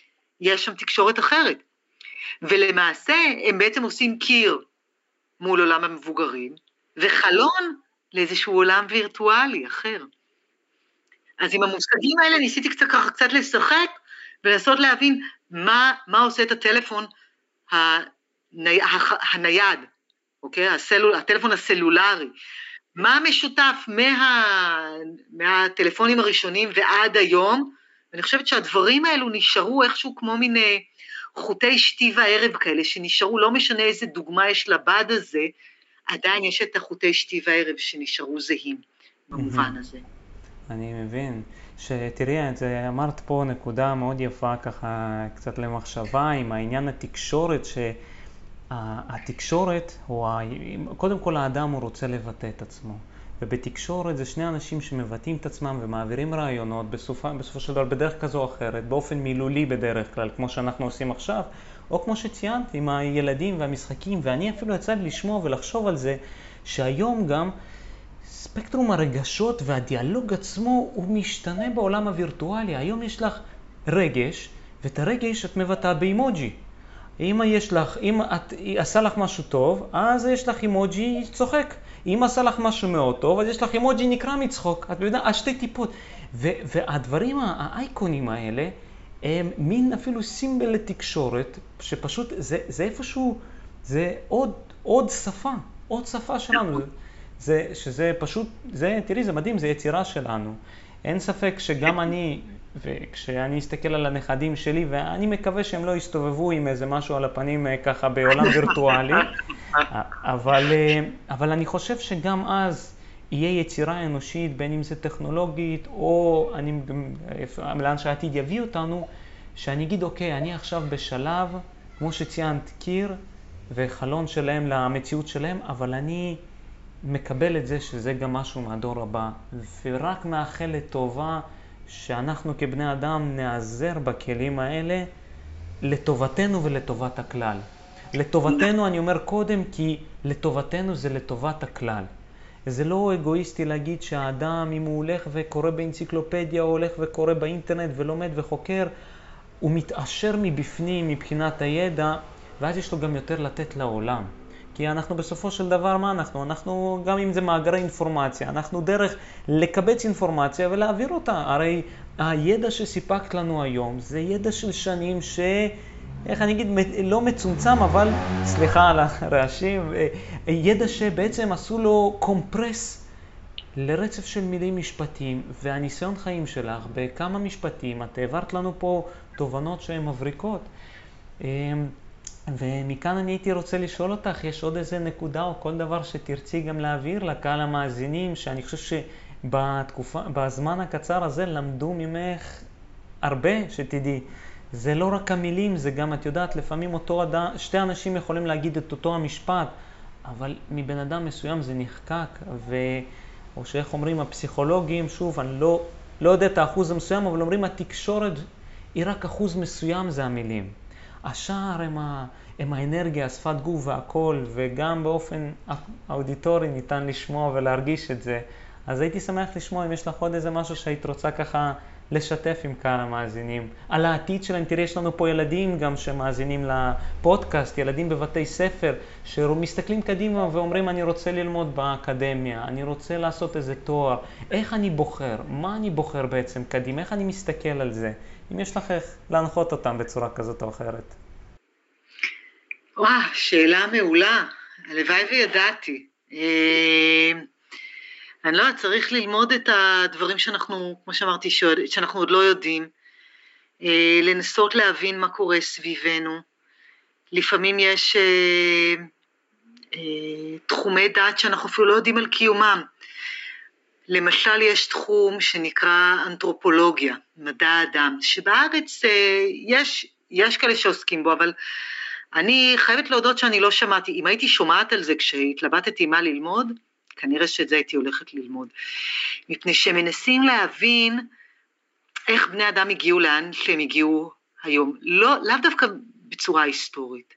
יש שם תקשורת אחרת. ולמעשה הם בעצם עושים קיר מול עולם המבוגרים, וחלון לאיזשהו עולם וירטואלי אחר. אז עם המושגים האלה ניסיתי קצת ככה קצת לשחק ולנסות להבין מה, מה עושה את הטלפון הני, הנייד, אוקיי? הסלול, הטלפון הסלולרי. מה משותף מה, מהטלפונים הראשונים ועד היום? אני חושבת שהדברים האלו נשארו איכשהו כמו מין חוטי שתי וערב כאלה שנשארו, לא משנה איזה דוגמה יש לבד הזה, עדיין יש את החוטי שתי וערב שנשארו זהים במובן הזה. אני מבין. שתראי, את זה, אמרת פה נקודה מאוד יפה ככה קצת למחשבה עם העניין התקשורת, שהתקשורת, קודם כל האדם הוא רוצה לבטא את עצמו. ובתקשורת זה שני אנשים שמבטאים את עצמם ומעבירים רעיונות בסופה, בסופו של דבר בדרך כזו או אחרת, באופן מילולי בדרך כלל, כמו שאנחנו עושים עכשיו, או כמו שציינת עם הילדים והמשחקים, ואני אפילו יצא לי לשמוע ולחשוב על זה, שהיום גם ספקטרום הרגשות והדיאלוג עצמו הוא משתנה בעולם הווירטואלי. היום יש לך רגש, ואת הרגש את מבטאה באימוג'י. אם יש לך, אם את, עשה לך משהו טוב, אז יש לך אימוג'י צוחק. אם עשה לך משהו מאוד טוב, אז יש לך אימוג'י נקרע מצחוק. את יודעת, שתי טיפות. והדברים, האייקונים האלה, הם מין אפילו סימבל לתקשורת, שפשוט זה, זה איפשהו, זה עוד, עוד שפה, עוד שפה שלנו. זה, שזה פשוט, זה, תראי, זה מדהים, זה יצירה שלנו. אין ספק שגם אני, וכשאני אסתכל על הנכדים שלי, ואני מקווה שהם לא יסתובבו עם איזה משהו על הפנים אה, ככה בעולם וירטואלי, אבל, אה, אבל אני חושב שגם אז יהיה יצירה אנושית, בין אם זה טכנולוגית, או אני, לאן שהעתיד יביא אותנו, שאני אגיד, אוקיי, אני עכשיו בשלב, כמו שציינת, קיר וחלון שלהם למציאות שלהם, אבל אני... מקבל את זה שזה גם משהו מהדור הבא, ורק מאחל לטובה שאנחנו כבני אדם נעזר בכלים האלה לטובתנו ולטובת הכלל. לטובתנו אני אומר קודם כי לטובתנו זה לטובת הכלל. זה לא אגואיסטי להגיד שהאדם, אם הוא הולך וקורא באנציקלופדיה, או הולך וקורא באינטרנט ולומד וחוקר, הוא מתעשר מבפנים מבחינת הידע, ואז יש לו גם יותר לתת לעולם. כי אנחנו בסופו של דבר, מה אנחנו? אנחנו, גם אם זה מאגרי אינפורמציה, אנחנו דרך לקבץ אינפורמציה ולהעביר אותה. הרי הידע שסיפקת לנו היום זה ידע של שנים ש... איך אני אגיד, לא מצומצם, אבל, סליחה על הרעשים, אה, ידע שבעצם עשו לו קומפרס לרצף של מילים משפטים, והניסיון חיים שלך בכמה משפטים, את העברת לנו פה תובנות שהן מבריקות. אמ, ומכאן אני הייתי רוצה לשאול אותך, יש עוד איזה נקודה או כל דבר שתרצי גם להעביר לקהל המאזינים, שאני חושב שבזמן הקצר הזה למדו ממך הרבה, שתדעי. זה לא רק המילים, זה גם, את יודעת, לפעמים אותו אדם, שתי אנשים יכולים להגיד את אותו המשפט, אבל מבן אדם מסוים זה נחקק, ו... או שאיך אומרים הפסיכולוגים, שוב, אני לא, לא יודע את האחוז המסוים, אבל אומרים התקשורת היא רק אחוז מסוים זה המילים. השער הם, ה, הם האנרגיה, השפת גוף והכל, וגם באופן אודיטורי ניתן לשמוע ולהרגיש את זה. אז הייתי שמח לשמוע אם יש לך עוד איזה משהו שהיית רוצה ככה לשתף עם קהל המאזינים. על העתיד שלהם, תראי, יש לנו פה ילדים גם שמאזינים לפודקאסט, ילדים בבתי ספר, שמסתכלים קדימה ואומרים, אני רוצה ללמוד באקדמיה, אני רוצה לעשות איזה תואר. איך אני בוחר? מה אני בוחר בעצם קדימה? איך אני מסתכל על זה? אם יש לך איך להנחות אותם בצורה כזאת או אחרת. וואו, שאלה מעולה. הלוואי וידעתי. אה, אני לא יודעת, צריך ללמוד את הדברים שאנחנו, כמו שאמרתי, שאנחנו עוד לא יודעים, אה, לנסות להבין מה קורה סביבנו. לפעמים יש אה, תחומי דת שאנחנו אפילו לא יודעים על קיומם. למשל יש תחום שנקרא אנתרופולוגיה, מדע האדם, שבארץ אה, יש, יש כאלה שעוסקים בו, אבל אני חייבת להודות שאני לא שמעתי, אם הייתי שומעת על זה כשהתלבטתי מה ללמוד, כנראה שאת זה הייתי הולכת ללמוד. מפני שמנסים להבין איך בני אדם הגיעו לאן שהם הגיעו היום, לא, לאו דווקא בצורה היסטורית,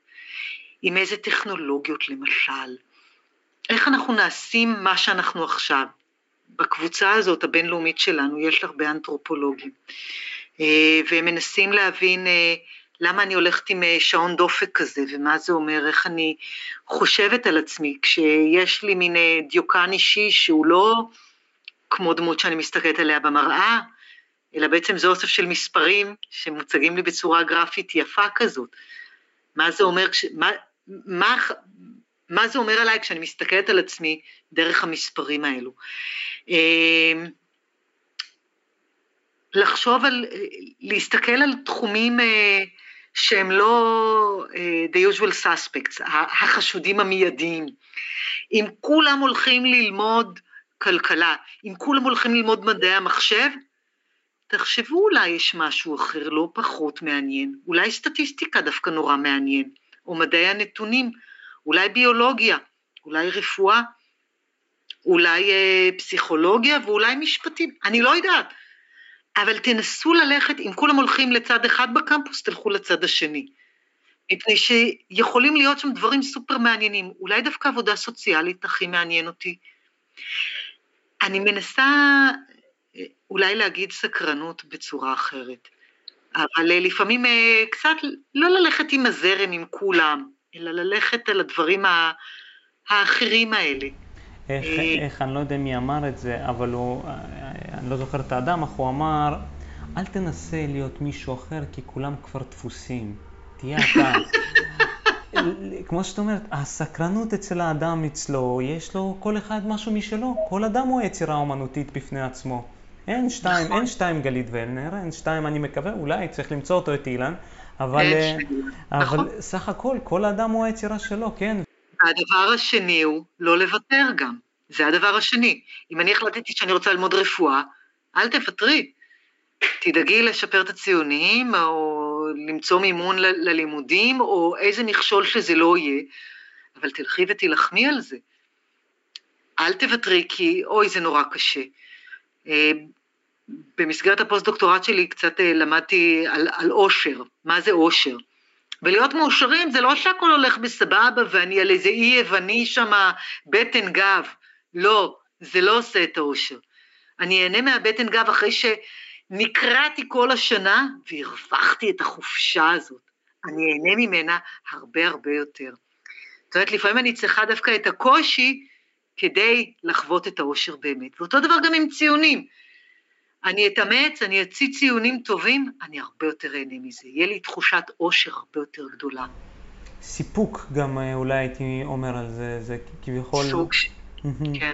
עם איזה טכנולוגיות למשל, איך אנחנו נעשים מה שאנחנו עכשיו. בקבוצה הזאת הבינלאומית שלנו יש הרבה אנתרופולוגים, אה, והם מנסים להבין אה, למה אני הולכת עם אה, שעון דופק כזה, ומה זה אומר, איך אני חושבת על עצמי, כשיש לי מין דיוקן אישי שהוא לא כמו דמות שאני מסתכלת עליה במראה, אלא בעצם זה אוסף של מספרים שמוצגים לי בצורה גרפית יפה כזאת. מה זה אומר, מה, מה, מה זה אומר עליי כשאני מסתכלת על עצמי דרך המספרים האלו. אמ, לחשוב על, להסתכל על תחומים אה, שהם לא אה, the usual suspects, החשודים המיידיים. אם כולם הולכים ללמוד כלכלה, אם כולם הולכים ללמוד מדעי המחשב, תחשבו אולי יש משהו אחר לא פחות מעניין, אולי סטטיסטיקה דווקא נורא מעניין, או מדעי הנתונים, אולי ביולוגיה, אולי רפואה, אולי אה, פסיכולוגיה ואולי משפטים, אני לא יודעת. אבל תנסו ללכת, אם כולם הולכים לצד אחד בקמפוס, תלכו לצד השני. מפני שיכולים להיות שם דברים סופר מעניינים, אולי דווקא עבודה סוציאלית הכי מעניין אותי. אני מנסה אה, אולי להגיד סקרנות בצורה אחרת. אבל אה, לפעמים אה, קצת לא ללכת עם הזרם, עם כולם, אלא ללכת על הדברים האחרים האלה. איך, איך, אני לא יודע מי אמר את זה, אבל הוא, אני לא זוכר את האדם, אך הוא אמר, אל תנסה להיות מישהו אחר, כי כולם כבר דפוסים. תהיה אתה. כמו שאת אומרת, הסקרנות אצל האדם אצלו, יש לו כל אחד משהו משלו. כל אדם הוא יצירה אומנותית בפני עצמו. אין שתיים, נכון. אין שתיים גלית ולנר, אין שתיים, אני מקווה, אולי צריך למצוא אותו את אילן, אבל, אה, אבל נכון. סך הכל, כל אדם הוא היצירה שלו, כן. הדבר השני הוא לא לוותר גם. זה הדבר השני. אם אני החלטתי שאני רוצה ללמוד רפואה, אל תוותרי. תדאגי לשפר את הציונים, או למצוא מימון ל- ללימודים, או איזה מכשול שזה לא יהיה, אבל תלכי ותילחמי על זה. אל תוותרי, כי אוי, זה נורא קשה. אה, במסגרת הפוסט-דוקטורט שלי קצת אה, למדתי על, על אושר, מה זה אושר. ולהיות מאושרים זה לא שהכל הולך בסבבה ואני על איזה אי יווני שם בטן גב. לא, זה לא עושה את האושר. אני אהנה מהבטן גב אחרי שנקרעתי כל השנה והרווחתי את החופשה הזאת. אני אהנה ממנה הרבה הרבה יותר. זאת אומרת, לפעמים אני צריכה דווקא את הקושי כדי לחוות את האושר באמת. ואותו דבר גם עם ציונים. אני אתאמץ, אני אציא ציונים טובים, אני הרבה יותר אהנה מזה. יהיה לי תחושת אושר הרבה יותר גדולה. סיפוק גם אה, אולי הייתי אומר על זה, זה כביכול... סוג, כן.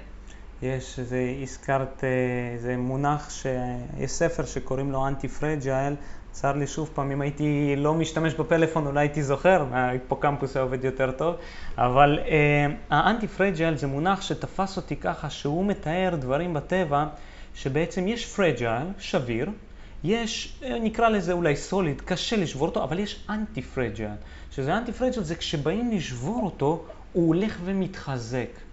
יש, זה הזכרת, זה מונח, יש ספר שקוראים לו אנטי פרג'ייל, צר לי שוב פעם, אם הייתי לא משתמש בפלאפון אולי הייתי זוכר, ההיפוקמפוס היה עובד יותר טוב, אבל אה, ה antifragile זה מונח שתפס אותי ככה, שהוא מתאר דברים בטבע שבעצם יש fragile, שביר, יש, אה, נקרא לזה אולי solid, קשה לשבור אותו, אבל יש antifragile, שזה antifragile זה כשבאים לשבור אותו, הוא הולך ומתחזק.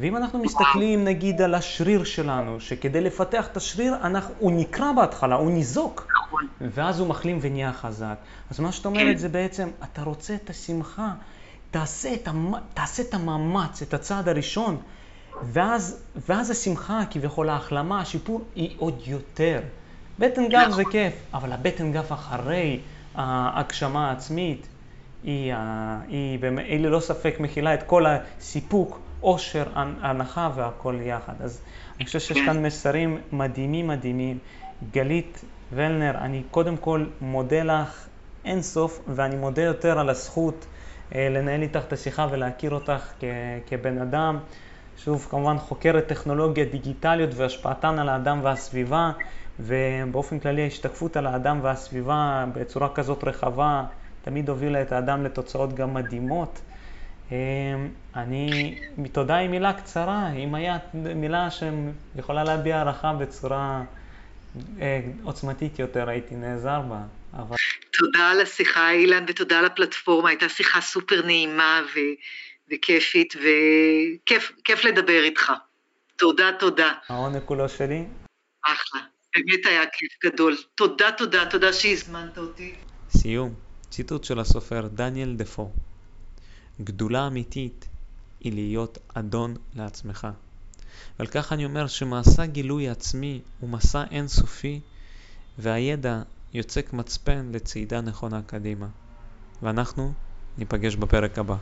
ואם אנחנו מסתכלים נגיד על השריר שלנו, שכדי לפתח את השריר, אנחנו, הוא נקרע בהתחלה, הוא ניזוק, נכון. ואז הוא מחלים ונהיה חזק. אז מה שאת אומרת זה בעצם, אתה רוצה את השמחה, תעשה את, המ... תעשה את המאמץ, את הצעד הראשון, ואז, ואז השמחה, כביכול ההחלמה, השיפור, היא עוד יותר. בטן גב זה נכון. כיף, אבל הבטן גב אחרי ההגשמה העצמית, היא, היא, היא ללא ספק מכילה את כל הסיפוק עושר, הנחה והכל יחד. אז אני חושב שיש כאן מסרים מדהימים מדהימים. גלית ולנר, אני קודם כל מודה לך אין סוף, ואני מודה יותר על הזכות אה, לנהל איתך את השיחה ולהכיר אותך כ- כבן אדם. שוב, כמובן חוקרת טכנולוגיה דיגיטליות והשפעתן על האדם והסביבה, ובאופן כללי ההשתקפות על האדם והסביבה בצורה כזאת רחבה תמיד הובילה את האדם לתוצאות גם מדהימות. אמ, אני, תודה היא מילה קצרה, אם היה מילה שיכולה להביע הערכה בצורה אה, עוצמתית יותר, הייתי נעזר בה. אבל... תודה על השיחה, אילן, ותודה על הפלטפורמה, הייתה שיחה סופר נעימה ו... וכיפית, וכיף לדבר איתך. תודה, תודה. העונג כולו שלי. אחלה, באמת היה כיף גדול. תודה, תודה, תודה שהזמנת אותי. סיום, ציטוט של הסופר דניאל דפו. גדולה אמיתית היא להיות אדון לעצמך. ועל כך אני אומר שמסע גילוי עצמי הוא מסע אינסופי, והידע יוצק מצפן לצעידה נכונה קדימה. ואנחנו ניפגש בפרק הבא.